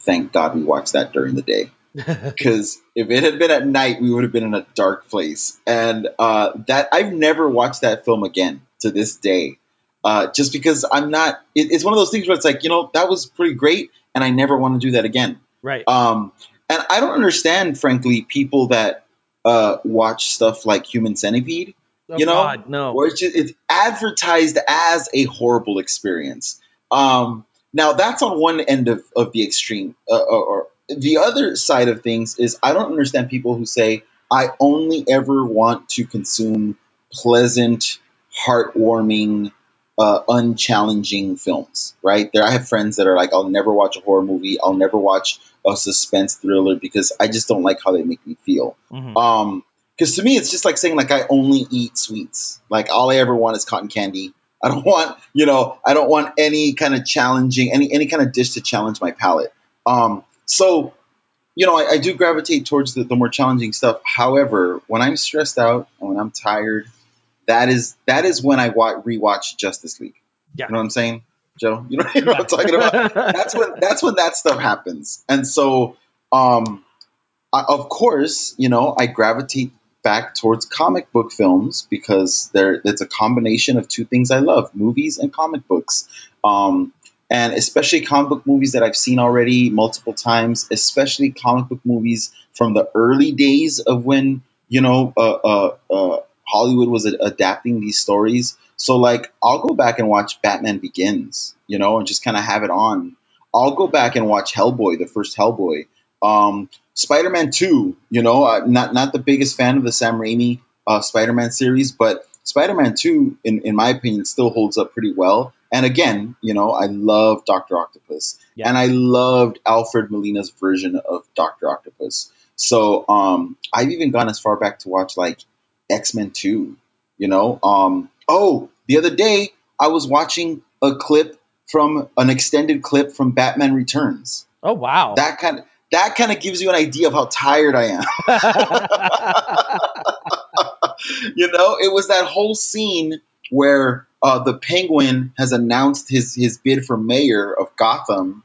Thank God we watched that during the day. Because if it had been at night, we would have been in a dark place. And uh, that I've never watched that film again to this day. Uh, just because I'm not, it, it's one of those things where it's like, you know, that was pretty great. And I never want to do that again. Right. Um, and I don't understand, frankly, people that uh, watch stuff like Human Centipede. Oh, you know, God, no. where it's, just, it's advertised as a horrible experience. Um, now that's on one end of, of the extreme, uh, or, or the other side of things is I don't understand people who say I only ever want to consume pleasant, heartwarming, uh, unchallenging films. Right there, I have friends that are like, I'll never watch a horror movie. I'll never watch a suspense thriller because I just don't like how they make me feel. Mhm. Um, because to me, it's just like saying like I only eat sweets. Like all I ever want is cotton candy. I don't want, you know, I don't want any kind of challenging, any any kind of dish to challenge my palate. Um, so, you know, I, I do gravitate towards the, the more challenging stuff. However, when I'm stressed out and when I'm tired, that is that is when I wa- rewatch Justice League. Yeah. You know what I'm saying, Joe? You know, you know what I'm talking about? that's when that's when that stuff happens. And so, um, I, of course, you know, I gravitate back towards comic book films because there it's a combination of two things I love: movies and comic books. Um, and especially comic book movies that I've seen already multiple times, especially comic book movies from the early days of when you know uh, uh, uh, Hollywood was adapting these stories. So like, I'll go back and watch Batman Begins, you know, and just kind of have it on. I'll go back and watch Hellboy, the first Hellboy. Um, Spider-Man 2, you know, uh, not not the biggest fan of the Sam Raimi uh, Spider-Man series, but Spider-Man 2, in, in my opinion, still holds up pretty well. And again, you know, I love Doctor Octopus, Yeah. and I loved Alfred Molina's version of Doctor Octopus. So um, I've even gone as far back to watch like X-Men 2. You know, um, oh, the other day I was watching a clip from an extended clip from Batman Returns. Oh wow. That kind of that kind of gives you an idea of how tired I am. you know, it was that whole scene where uh, the Penguin has announced his his bid for mayor of Gotham,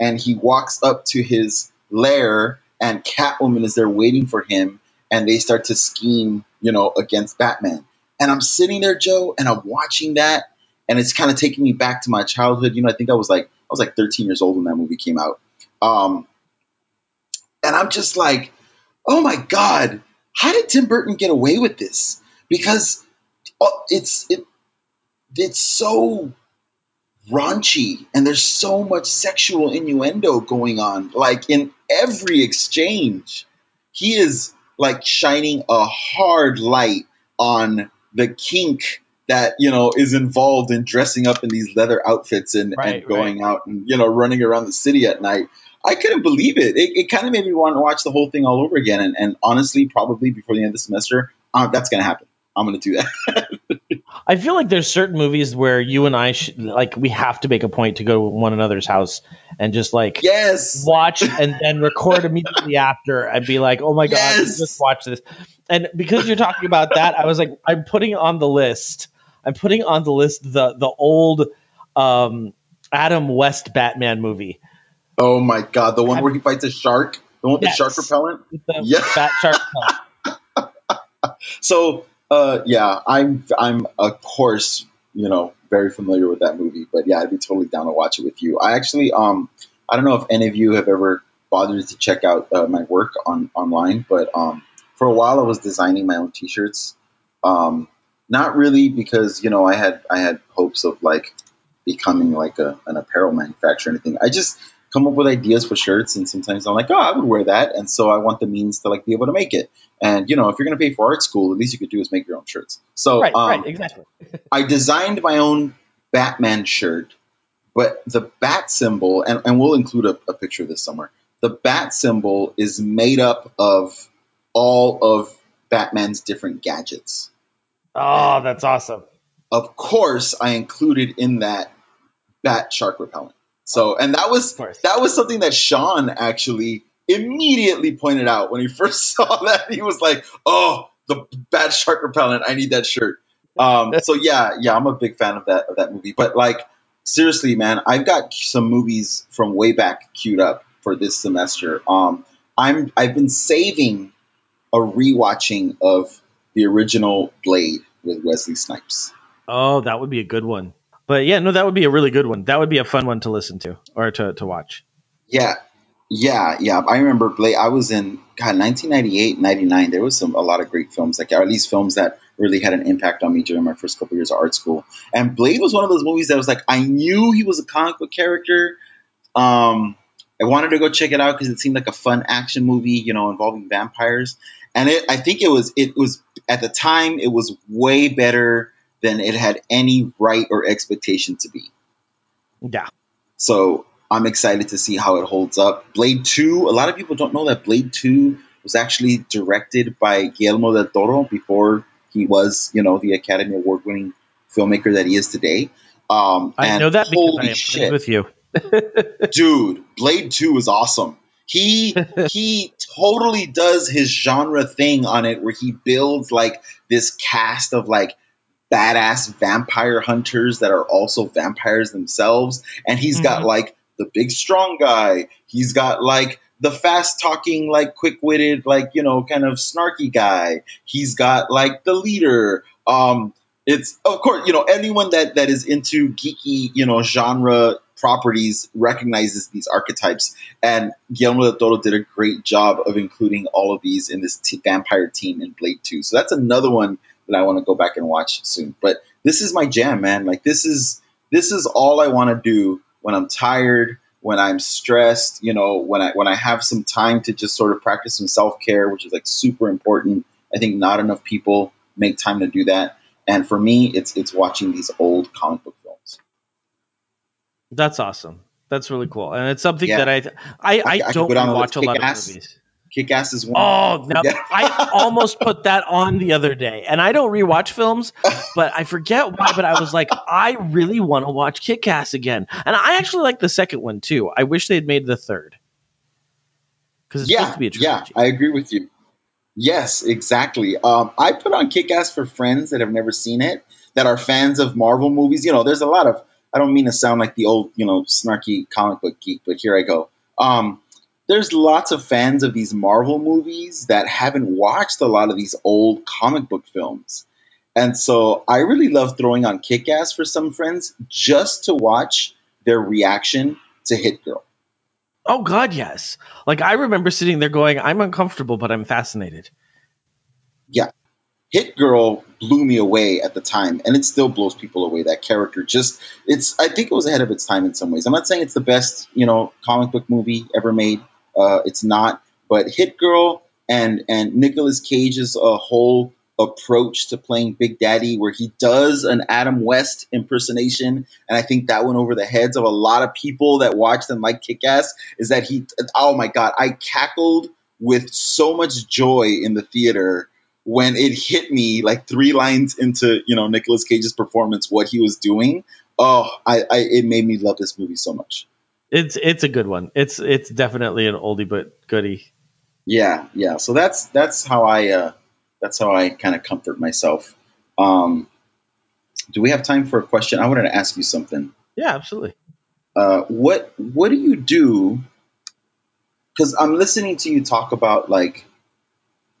and he walks up to his lair, and Catwoman is there waiting for him, and they start to scheme, you know, against Batman. And I'm sitting there, Joe, and I'm watching that, and it's kind of taking me back to my childhood. You know, I think I was like I was like 13 years old when that movie came out. Um, and I'm just like, oh my god, how did Tim Burton get away with this? Because uh, it's it it's so raunchy and there's so much sexual innuendo going on like in every exchange he is like shining a hard light on the kink that you know is involved in dressing up in these leather outfits and, Right, and going out and you know running around the city at night. I couldn't believe it. It, it kind of made me want to watch the whole thing all over again. And, and honestly probably before the end of the semester uh, that's gonna happen. I'm gonna do that I feel like there's certain movies where you and I should like we have to make a point to go to one another's house and just like yes watch and then record immediately after and be like, oh my god, Yes. just watch this. And because you're talking about that, I was like, I'm putting on the list. I'm putting on the list the the old um, Adam West Batman movie. oh my god the one where he fights a shark the one with Yes. the shark repellent Yeah. Bat Shark. So, uh, yeah, I'm I'm of course you know very familiar with that movie, but yeah, I'd be totally down to watch it with you. I actually um I don't know if any of you have ever bothered to check out uh, my work on online, but um for a while I was designing my own T-shirts. Um, not really because you know I had I had hopes of like becoming like a, an apparel manufacturer or anything. I just come up with ideas for shirts, and sometimes I'm like, oh, I would wear that, and so I want the means to like be able to make it. And you know, if you're going to pay for art school, the least you could do is make your own shirts. So right, um, right, exactly. I designed my own Batman shirt, but the bat symbol, and, and we'll include a, a picture of this somewhere. The bat symbol is made up of all of Batman's different gadgets. Oh, that's awesome. Of course, I included in that bat shark repellent. So, and that was that was something that Sean actually immediately pointed out when he first saw that. He was like, "Oh, the bad shark repellent! I need that shirt." um, so yeah, yeah, I'm a big fan of that of that movie. But like seriously, man, I've got some movies from way back queued up for this semester. Um, I'm I've been saving a rewatching of the original Blade with Wesley Snipes. Oh, that would be a good one. But yeah, no, that would be a really good one. That would be a fun one to listen to or to, to watch. Yeah, yeah, yeah. I remember Blade. I was in God 1998, 99. There was some a lot of great films, like or at least films that really had an impact on me during my first couple years of art school. And Blade was one of those movies that was like I knew he was a comic book character. Um, I wanted to go check it out because it seemed like a fun action movie, you know, involving vampires. And it, I think it was, it was at the time, it was way better than it had any right or expectation to be. Yeah. So I'm excited to see how it holds up. Blade 2, a lot of people don't know that Blade 2 was actually directed by Guillermo del Toro before he was, you know, the Academy Award winning filmmaker that he is today. Um, I know that because I am shit with you. dude blade 2 is awesome he he totally does his genre thing on it where he builds like this cast of like badass vampire hunters that are also vampires themselves. And he's got Mhm. like the big strong guy. He's got like the fast talking like quick-witted like you know kind of snarky guy. He's got like the leader. Um it's of course you know anyone that that is into geeky you know genre properties recognizes these archetypes. And Guillermo del Toro did a great job of including all of these in this t- vampire team in Blade 2 so that's another one that I want to go back and watch soon but this is my jam man like this is this is all I want to do when I'm tired when I'm stressed you know when I when I have some time to just sort of practice some self-care which is like super important I think not enough people make time to do that and for me, it's it's watching these old comic book films. That's awesome. That's really cool. And it's something Yeah. that I I, I, I don't watch a lot of movies. Kick Ass is one. Oh, now Yeah. I almost put that on the other day, and I don't rewatch films, but I forget why. But I was like, I really want to watch Kick Ass again, and I actually like the second one too. I wish they'd made the third because it's yeah, supposed to be a trilogy. yeah. I agree with you. Yes, exactly. Um, I put on Kick Ass for friends that have never seen it, that are fans of Marvel movies. You know, there's a lot of. I don't mean to sound like the old, you know, snarky comic book geek, but here I go. Um, there's lots of fans of these Marvel movies that haven't watched a lot of these old comic book films. And so I really love throwing on Kick Ass for some friends just to watch their reaction to Hit Girl. Oh God, yes. Like I remember sitting there going, I'm uncomfortable, but I'm fascinated. Yeah. Hit Girl blew me away at the time, and it still blows people away. That character just, it's, I think it was ahead of its time in some ways. I'm not saying it's the best, you know, comic book movie ever made. Uh, it's not, but Hit Girl and, and Nicolas Cage's uh, whole approach to playing Big Daddy, where he does an Adam West impersonation, and I think that went over the heads of a lot of people that watched and like Kick Ass, is that he, oh my God, I cackled with so much joy in the theater when it hit me like three lines into you know Nicolas Cage's performance, what he was doing. Oh, I, I it made me love this movie so much. It's it's a good one. It's it's definitely an oldie but goodie. Yeah, yeah. So that's that's how I uh, that's how I kind of comfort myself. Um, do we have time for a question? I wanted to ask you something. Yeah, absolutely. Uh, what what do you do? Because I'm listening to you talk about like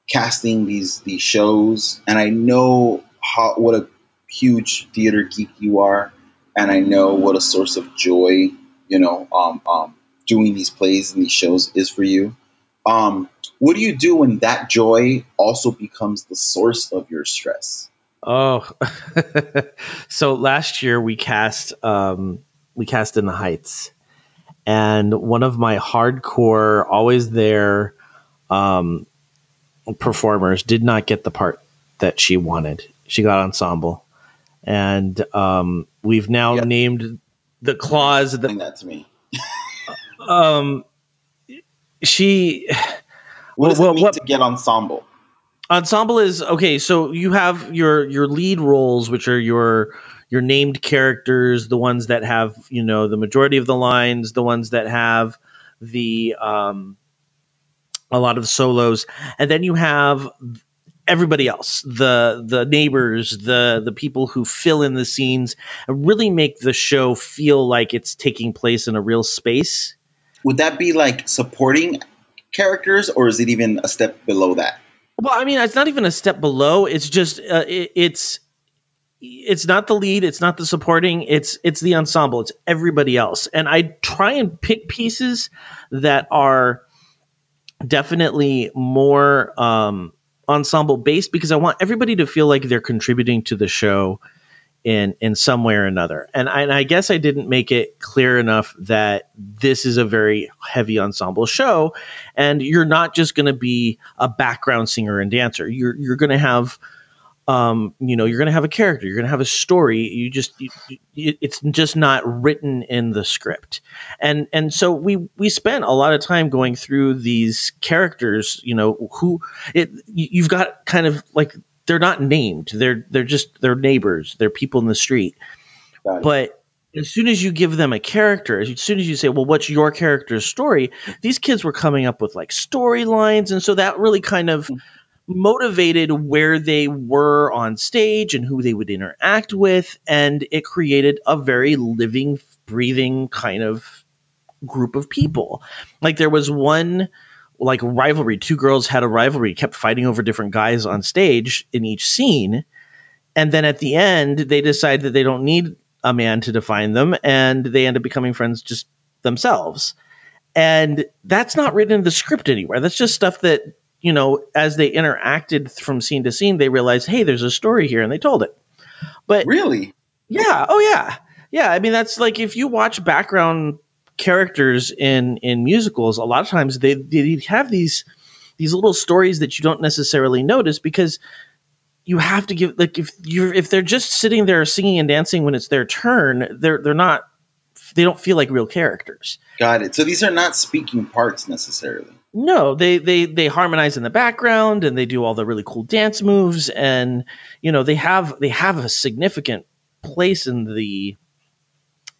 casting these these shows, and I know how what a huge theater geek you are, and I know what a source of joy you know um, um, doing these plays and these shows is for you. Um, what do you do when that joy also becomes the source of your stress? Oh, so last year we cast um, we cast in the Heights, and one of my hardcore, always there um, performers did not get the part that she wanted. She got ensemble, and um, we've now Yeah. named the clause that Explain that to me. um, she What does Well, it mean what- to get ensemble? ensemble is okay so you have your your lead roles which are your your named characters the ones that have you know the majority of the lines the ones that have the um a lot of solos and then you have everybody else, the the neighbors, the the people who fill in the scenes, really make the show feel like it's taking place in a real space. Would that be like supporting characters, or is it even a step below that? Well, I mean, it's not even a step below. It's just uh, it, it's it's not the lead, it's not the supporting, it's it's the ensemble, it's everybody else. And I try and pick pieces that are definitely more um, ensemble based because I want everybody to feel like they're contributing to the show in in some way or another. And I, and I guess I didn't make it clear enough that this is a very heavy ensemble show, and you're not just going to be a background singer and dancer. You're you're going to have um, you know, you're going to have a character, you're going to have a story. You just, you, you, it's just not written in the script, and and so we we spent a lot of time going through these characters. You know, who it you've got kind of like they're not named, they're they're just they're neighbors, they're people in the street, but as soon as you give them a character, as soon as you say, well, what's your character's story? These kids were coming up with like storylines. And so that really kind of motivated where they were on stage and who they would interact with. And it created a very living, breathing kind of group of people. Like there was one like rivalry. Two girls had a rivalry, kept fighting over different guys on stage in each scene. And then at the end, they decide that they don't need a man to define them and they end up becoming friends just themselves. And that's not written in the script anywhere. That's just stuff that you know, as they interacted from scene to scene, they realized, hey, there's a story here, and they told it. But really, yeah, oh yeah, yeah. I mean, that's like if you watch background characters in in musicals, a lot of times they they have these these little stories that you don't necessarily notice because you have to give like if you're if they're just sitting there singing and dancing when it's their turn, they're they're not they don't feel like real characters. Got it. So these are not speaking parts necessarily. No, they they they harmonize in the background and they do all the really cool dance moves and you know they have they have a significant place in the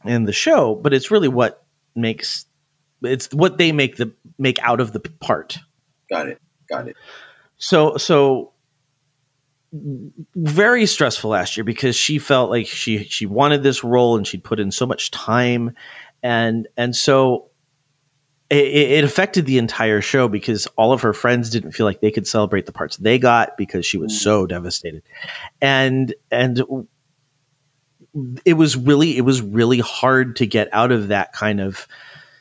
in the show, but it's really what makes it's what they make the make out of the part. Got it. Got it. So so very stressful last year because she felt like she she wanted this role and she'd put in so much time. And and so it, it, affected the entire show because all of her friends didn't feel like they could celebrate the parts they got because she was so devastated. And and it was really it was really hard to get out of that kind of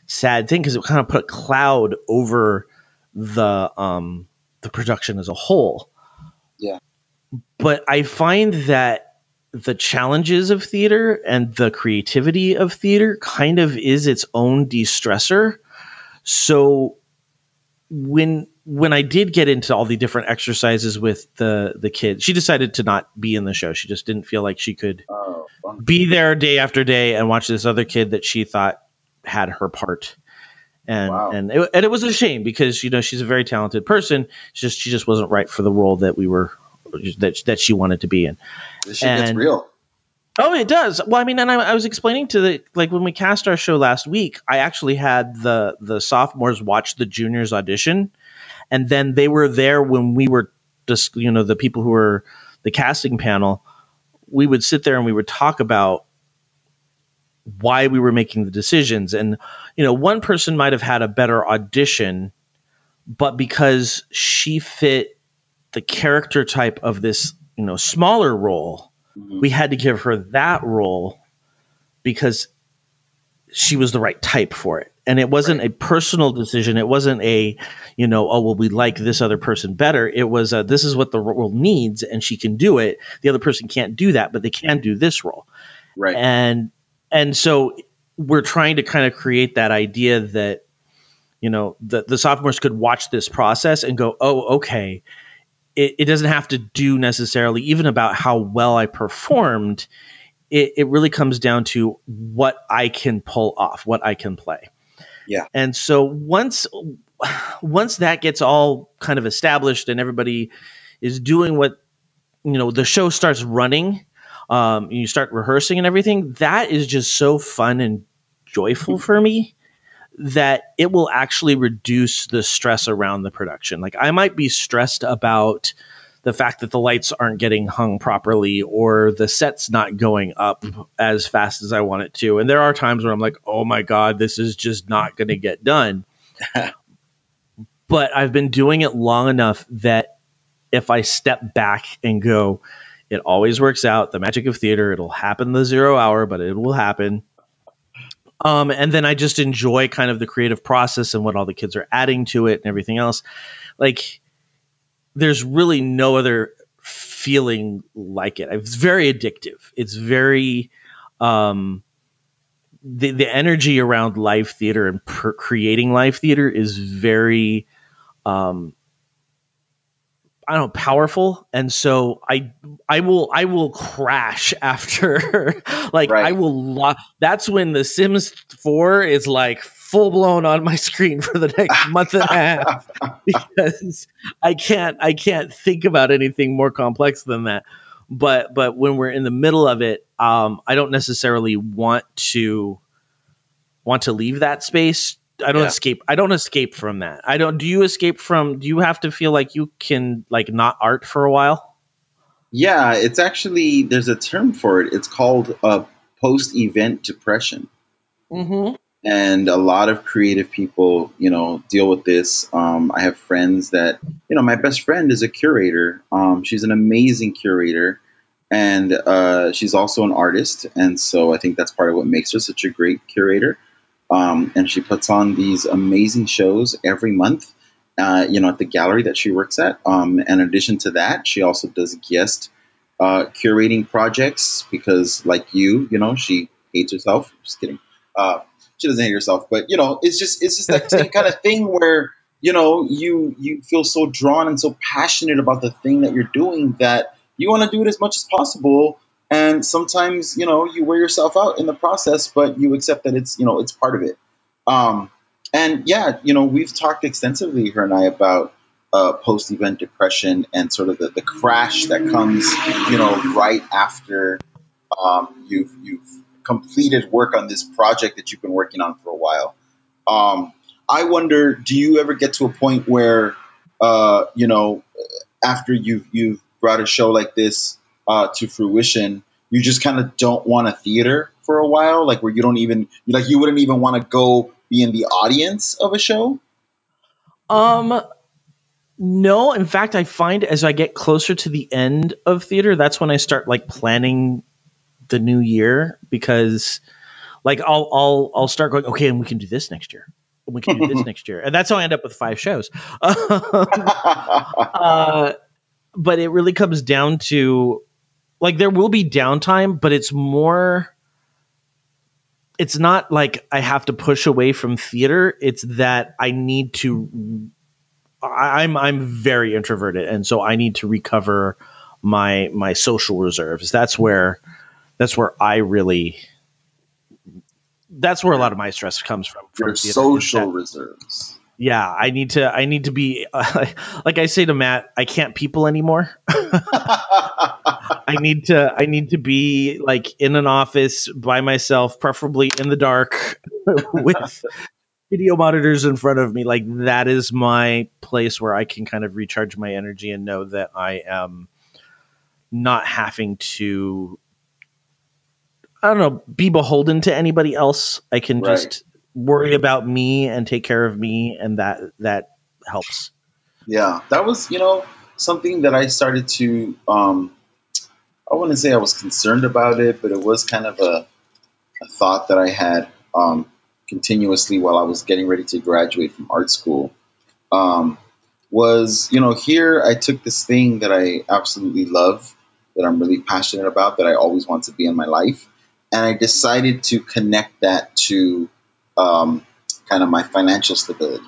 sad thing because it kind of put a cloud over the um the production as a whole but i find that the challenges of theater and the creativity of theater kind of is its own de-stressor so when when I did get into all the different exercises with the the kids, she decided to not be in the show. She just didn't feel like she could oh, be there day after day and watch this other kid that she thought had her part. And wow. and it, and it was a shame because you know she's a very talented person. She just she just wasn't right for the role that we were that that she wanted to be in. This shit gets real. Oh, it does. Well, I mean, and I, I, was explaining to the like when we cast our show last week, I actually had the the sophomores watch the juniors audition, and then they were there when we were just you know the people who were the casting panel. We would sit there and we would talk about why we were making the decisions, and you know, one person might have had a better audition, but because she fit the character type of this you know smaller role Mm-hmm. we had to give her that role because she was the right type for it. And it wasn't right. a personal decision. It wasn't a, you know, oh, well, we like this other person better. It was, a, this is what the role needs and she can do it. The other person can't do that, but they can do this role. Right. And, and so we're trying to kind of create that idea that, you know, the, the sophomores could watch this process and go, oh, okay, it, it doesn't have to do necessarily even about how well I performed. It, it really comes down to what I can pull off, what I can play. Yeah. And so once once that gets all kind of established and everybody is doing what you know, the show starts running, um, you start rehearsing and everything, that is just so fun and joyful for me that it will actually reduce the stress around the production. Like I might be stressed about the fact that the lights aren't getting hung properly or the set's not going up mm-hmm. as fast as I want it to. And there are times where I'm like, oh my God, this is just not going to get done. but I've been doing it long enough that if I step back and go, it always works out. The magic of theater, it'll happen the zero hour, but it will happen. Um, and then I just enjoy kind of the creative process and what all the kids are adding to it and everything else. Like, there's really no other feeling like it. It's very addictive. It's very um, the the energy around live theater and per- creating live theater is very um, I don't know, powerful, and so I I will I will crash after like Right. I will lo- that's when the Sims 4 is like full blown on my screen for the next month and a half because I can't I can't think about anything more complex than that. But but when we're in the middle of it, um, I don't necessarily want to want to leave that space. I don't Yeah. escape. I don't escape from that. I don't. Do you escape from? Do you have to feel like you can like not art for a while? Yeah, it's actually there's a term for it. It's called uh, post-event depression, Mm-hmm. and a lot of creative people, you know, deal with this. Um, I have friends that, you know, my best friend is a curator. Um, she's an amazing curator, and uh, she's also an artist, and so I think that's part of what makes her such a great curator. Um, and she puts on these amazing shows every month. Uh, you know, at the gallery that she works at. Um, in addition to that, she also does guest uh, curating projects because, like you, you know, she hates herself. Just kidding. Uh, she doesn't hate herself, but you know, it's just it's just that same kind of thing where you know you you feel so drawn and so passionate about the thing that you're doing that you want to do it as much as possible. And sometimes you know you wear yourself out in the process, but you accept that it's you know it's part of it. Um, and yeah, you know, we've talked extensively, her and I, about uh, post event depression and sort of the, the crash that comes, you know, right after um, you've, you've completed work on this project that you've been working on for a while. Um, I wonder, do you ever get to a point where, uh, you know, after you've, you've brought a show like this uh, to fruition, you just kind of don't want a theater for a while, like where you don't even, like you wouldn't even want to go be in the audience of a show? Um, no. In fact, I find as I get closer to the end of theater, that's when I start like planning the new year because, like, I'll I'll I'll start going. Okay, and we can do this next year. And we can do this next year, and that's how I end up with five shows. uh, but it really comes down to like there will be downtime, but it's more. It's not like I have to push away from theater. It's that I need to. I- I'm I'm very introverted, and so I need to recover my my social reserves. That's where that's where I really. That's where a lot of my stress comes from. from Your social reserves. Yeah, I need to. I need to be like I say to Matt. I can't people anymore. I need to. I need to be like in an office by myself, preferably in the dark, with video monitors in front of me. Like that is my place where I can kind of recharge my energy and know that I am not having to. I don't know. Be beholden to anybody else. I can Right. just worry about me and take care of me, and that that helps. Yeah, that was, you know, something that I started to. Um, I wouldn't say I was concerned about it, but it was kind of a, a thought that I had um, continuously while I was getting ready to graduate from art school. Um, was, you know, here I took this thing that I absolutely love, that I'm really passionate about, that I always want to be in my life, and I decided to connect that to um, kind of my financial stability,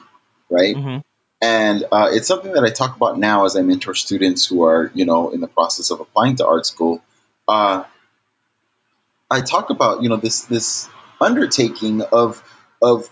right? Mhm. and uh, it's something that I talk about now as I mentor students who are, you know, in the process of applying to art school. Uh, I talk about, you know, this this undertaking of of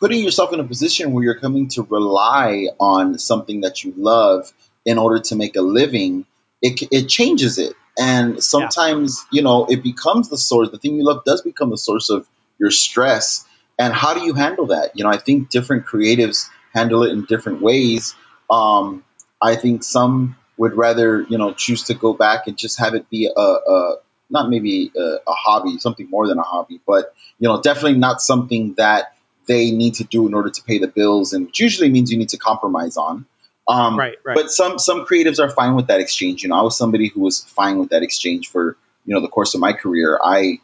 putting yourself in a position where you're coming to rely on something that you love in order to make a living. It it changes it, and sometimes, you know, it becomes the source. The thing you love does become the source of your stress. And how do you handle that? You know, I think different creatives handle it in different ways. Um, I think some would rather you know choose to go back and just have it be a, a not maybe a, a hobby, something more than a hobby, but you know definitely not something that they need to do in order to pay the bills, and which usually means you need to compromise on. Um, Right, right. But some some creatives are fine with that exchange. You know, I was somebody who was fine with that exchange for you know the course of my career. I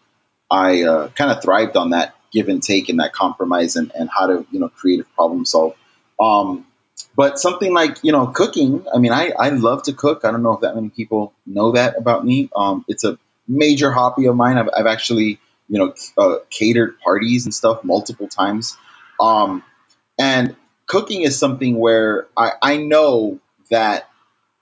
I uh, kind of thrived on that give and take and that compromise and, and how to you know creative problem solve. Um, but something like you know cooking. I mean, I I love to cook. I don't know if that many people know that about me. Um, it's a major hobby of mine. I've, I've actually you know uh, catered parties and stuff multiple times. Um, and cooking is something where I, I know that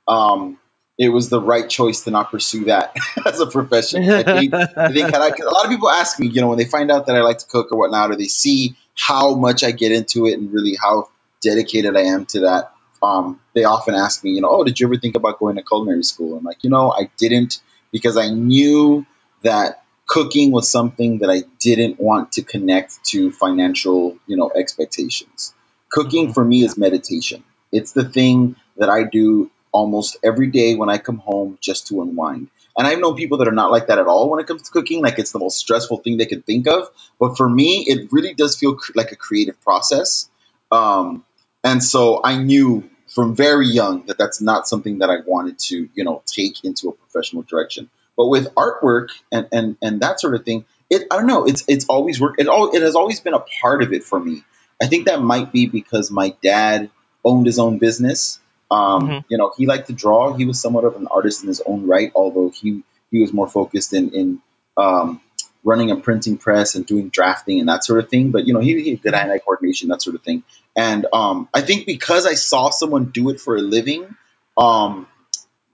um, it was the right choice to not pursue that as a profession. I think, I think had I, a lot of people ask me, you know, when they find out that I like to cook or whatnot, or they see how much I get into it and really how dedicated I am to that. Um, they often ask me, you know, oh, did you ever think about going to culinary school? I'm like, you know, I didn't because I knew that cooking was something that I didn't want to connect to financial, you know, expectations. Cooking for me is meditation. It's the thing that I do almost every day when I come home just to unwind. And I've known people that are not like that at all when it comes to cooking. Like it's the most stressful thing they can think of. But for me, it really does feel cr- like a creative process. Um, and so I knew from very young that that's not something that I wanted to, you know, take into a professional direction. But with artwork and and and that sort of thing, it I don't know. It's it's always worked. It all it has always been a part of it for me. I think that might be because my dad owned his own business. Um, Mhm. You know, he liked to draw. He was somewhat of an artist in his own right, although he he was more focused in in um, running a printing press and doing drafting and that sort of thing. But you know, he, he had good hand-eye coordination, that sort of thing. And um, I think because I saw someone do it for a living, um,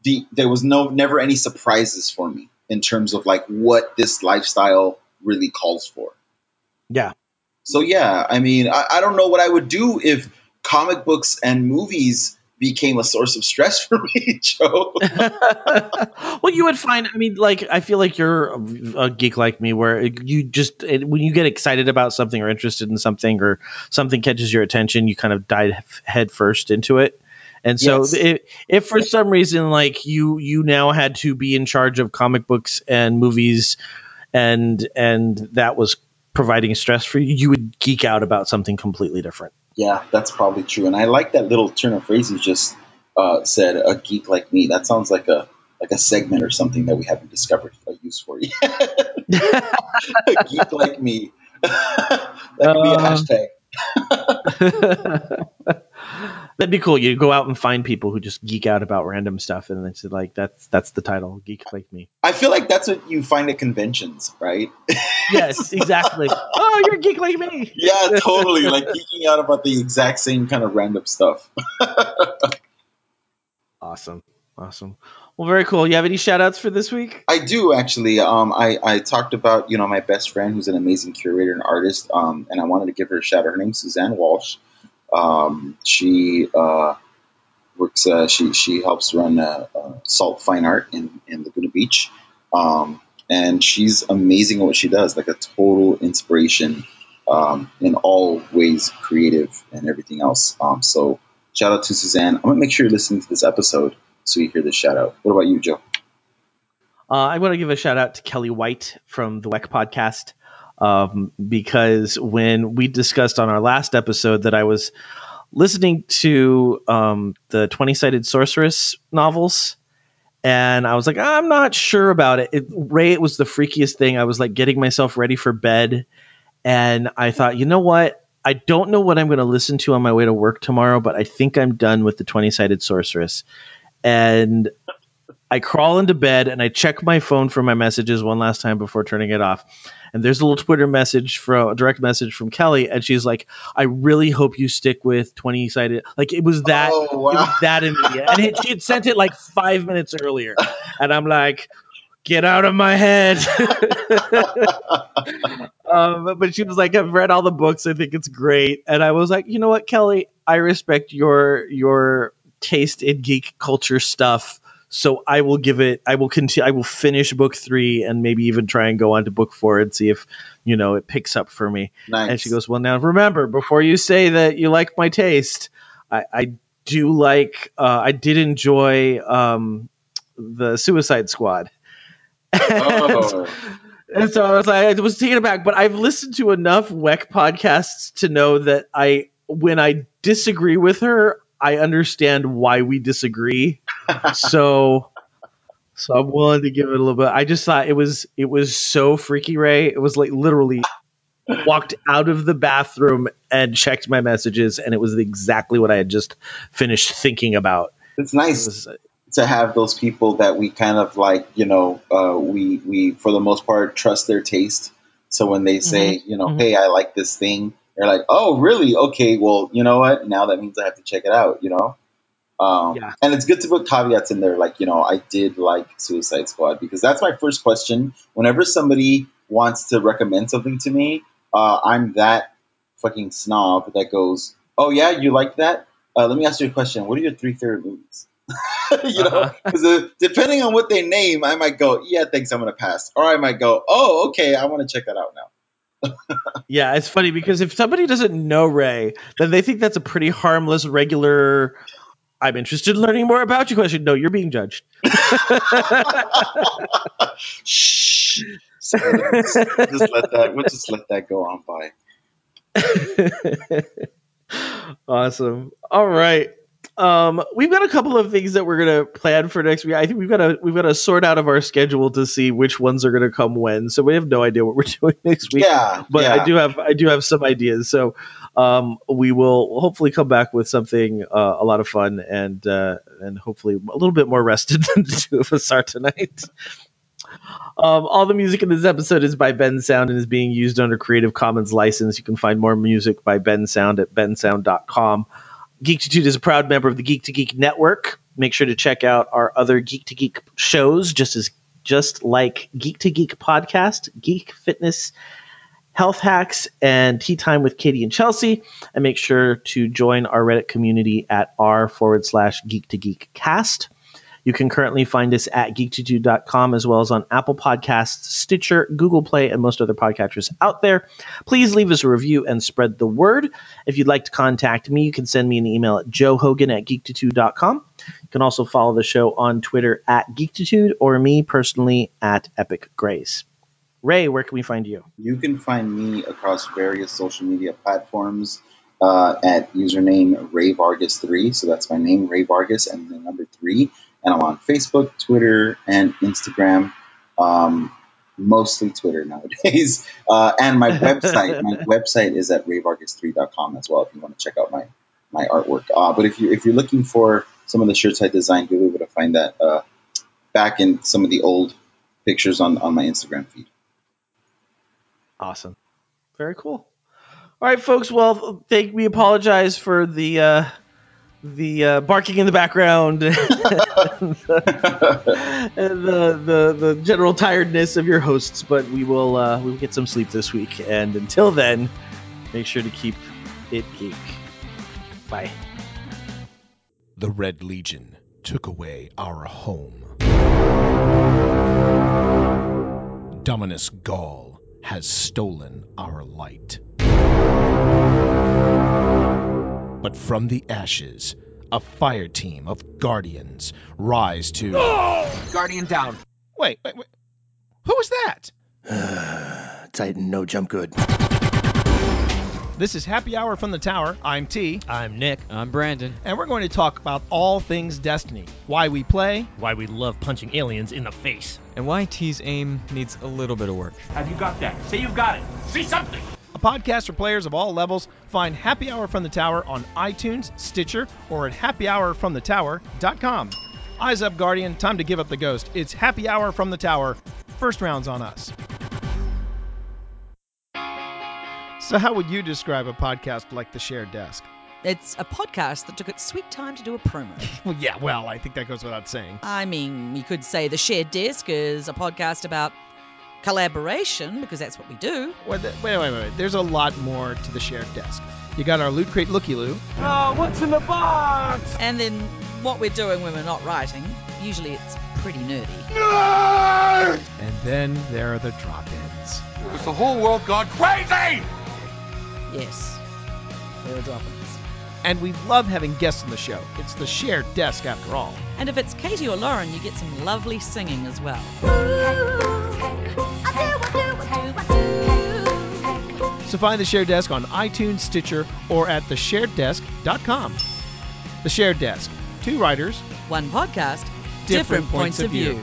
the there was no never any surprises for me in terms of like what this lifestyle really calls for. Yeah. So yeah, I mean, I, I don't know what I would do if comic books and movies became a source of stress for me, Joe. well, you would find. I mean, like I feel like you're a, a geek like me, where you just it, when you get excited about something or interested in something, or something catches your attention, you kind of dive head first into it. And so, Yes. if, if for some reason, like you, you now had to be in charge of comic books and movies, and and that was providing stress for you, you would geek out about something completely different. Yeah, that's probably true. And I like that little turn of phrase you just uh, said. A geek like me. That sounds like a like a segment or something that we haven't discovered a use for yet. a geek like me. that could be a Uh, hashtag. That'd be cool. You go out and find people who just geek out about random stuff, and it's like that's that's the title, geek like me. I feel like that's what you find at conventions, right? Yes, exactly. oh, you're a geek like me. yeah, totally. Like geeking out about the exact same kind of random stuff. Awesome, awesome. Well, very cool. You have any shout outs for this week? I do actually. Um, I, I talked about you know my best friend who's an amazing curator and artist, um, and I wanted to give her a shout out. Her name's Suzanne Walsh. Um, she uh, works. Uh, she she helps run uh, uh, Salt Fine Art in in Laguna Beach, um, and she's amazing at what she does. Like a total inspiration um, in all ways, creative and everything else. Um, so shout out to Suzanne. I'm gonna make sure you're listening to this episode so you hear this shout out. What about you, Joe? Uh, I want to give a shout out to Kelly White from the WEC podcast um, because when we discussed on our last episode that I was listening to um, the 20 sided sorceress novels. And I was like, I'm not sure about it. it. Ray, it was the freakiest thing. I was like getting myself ready for bed. And I thought, you know what? I don't know what I'm going to listen to on my way to work tomorrow, but I think I'm done with the 20 sided sorceress. And I crawl into bed and I check my phone for my messages one last time before turning it off. And there's a little Twitter message from a direct message from Kelly, and she's like, "I really hope you stick with 20 sided." Like it was that, Oh, it was that immediate, and it, she had sent it like five minutes earlier, and I'm like, "Get out of my head." um, but- but she was like, "I've read all the books. I think it's great," and I was like, "You know what, Kelly? I respect your your taste in geek culture stuff." So I will give it. I will continue. I will finish book three and maybe even try and go on to book four and see if you know it picks up for me. Nice. And she goes, "Well, now remember, before you say that you like my taste, I, I do like uh, I did enjoy um, the Suicide Squad. Oh. And so I was like, I was taken aback, but I've listened to enough WEC podcasts to know that I, when I disagree with her, I understand why we disagree. so, so I'm willing to give it a little bit. I just thought it was, it was so freaky, Ray. It was like literally walked out of the bathroom and checked my messages, and it was exactly what I had just finished thinking about. It's It nice was, to have those people that we kind of like, you know, uh, we we for the most part trust their taste. So when they say, you know, mhm. hey, I like this thing, they're like, oh, really? Okay, well, you know what? Now that means I have to check it out. You know. Um, Yeah. And it's good to put caveats in there, like you know, I did like Suicide Squad because that's my first question. Whenever somebody wants to recommend something to me, uh, I'm that fucking snob that goes, "Oh yeah, you like that? Uh, let me ask you a question. What are your three favorite movies?" you know, Uh-huh. because depending on what they name, I might go, "Yeah, thanks, I'm gonna pass," or I might go, "Oh, okay, I want to check that out now." Yeah, it's funny because if somebody doesn't know Ray, then they think that's a pretty harmless, regular. I'm interested in learning more about you question. No, you're being judged. Shh. So let's just let that. We'll just let that go on by. awesome. All right. Um, we've got a couple of things that we're gonna plan for next week. I think we've got to we've got to sort out of our schedule to see which ones are gonna come when. So we have no idea what we're doing next week. Yeah, but yeah. I do have I do have some ideas. So um, we will hopefully come back with something uh, a lot of fun and uh, and hopefully a little bit more rested than the two of us are tonight. Um, all the music in this episode is by Bensound and is being used under Creative Commons license. You can find more music by Bensound at bensound.com. Geektitude is a proud member of the Geek to Geek network. Make sure to check out our other Geek to Geek shows, just as just like Geek to Geek podcast, Geek Fitness, Health Hacks, and Tea Time with Katie and Chelsea. And make sure to join our Reddit community at r forward slash Geek to Geek cast. You can currently find us at geektitude.com as well as on Apple Podcasts, Stitcher, Google Play, and most other podcatchers out there. Please leave us a review and spread the word. If you'd like to contact me, you can send me an email at joehogan at geektitude.com. You can also follow the show on Twitter at geektitude or me personally at EpicGrays. Ray, where can we find you? You can find me across various social media platforms uh, at username Ray Vargas3. So that's my name, Ray Vargas, and the number three. And I'm on Facebook, Twitter, and Instagram. Um, mostly Twitter nowadays. Uh, and my website, my website is at rayvargas3.com as well. If you want to check out my my artwork. Uh, but if you if you're looking for some of the shirts I designed, you'll be able to find that uh, back in some of the old pictures on on my Instagram feed. Awesome. Very cool. All right, folks. Well, thank we apologize for the uh, the uh, barking in the background and the, the the general tiredness of your hosts, but we will uh, we will get some sleep this week. And until then, make sure to keep it geek. Bye. The Red Legion took away our home. Dominus Ghaul has stolen our light. But from the ashes, a fire team of guardians rise to. Guardian down. Wait, wait, wait. Who was that? Titan, no jump good. This is Happy Hour from the Tower. I'm T. I'm Nick. I'm Brandon. And we're going to talk about all things Destiny. Why we play, Why we love punching aliens in the face. And why T's aim needs a little bit of work. Have you got that? Say you've got it. Say something. A podcast for players of all levels. Find Happy Hour from the Tower on iTunes, Stitcher, or at happyhourfromthetower.com. Eyes up, Guardian. Time to give up the ghost. It's Happy Hour from the Tower. First round's on us. So, how would you describe a podcast like The Shared Desk? It's a podcast that took its sweet time to do a promo. Well, yeah, well, I think that goes without saying. I mean, you could say The Shared Desk is a podcast about collaboration, because that's what we do. Wait, wait, wait, wait. wait. There's a lot more to The Shared Desk. You got our Loot Crate Looky Loo. Oh, what's in the box? And then what we're doing when we're not writing, usually it's pretty nerdy. And then there are the drop ins. Has the whole world gone crazy? Yes, there are drop-ins. And we love having guests on the show. It's the shared desk after all. And if it's Katie or Lauren, you get some lovely singing as well. So find the Shared Desk on iTunes, Stitcher, or at theshareddesk.com. The Shared Desk. Two writers, One podcast, different, points, of view.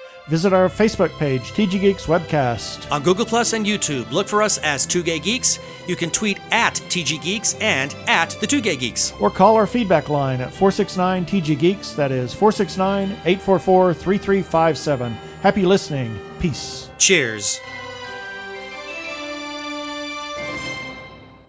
Visit our Facebook page, TG Geeks Webcast. On Google Plus and YouTube, look for us as Two Gay Geeks. You can tweet at TG Geeks and at the Two Gay Geeks. Or call our feedback line at 469 TG Geeks. That is 469 844 3357. Happy listening. Peace. Cheers.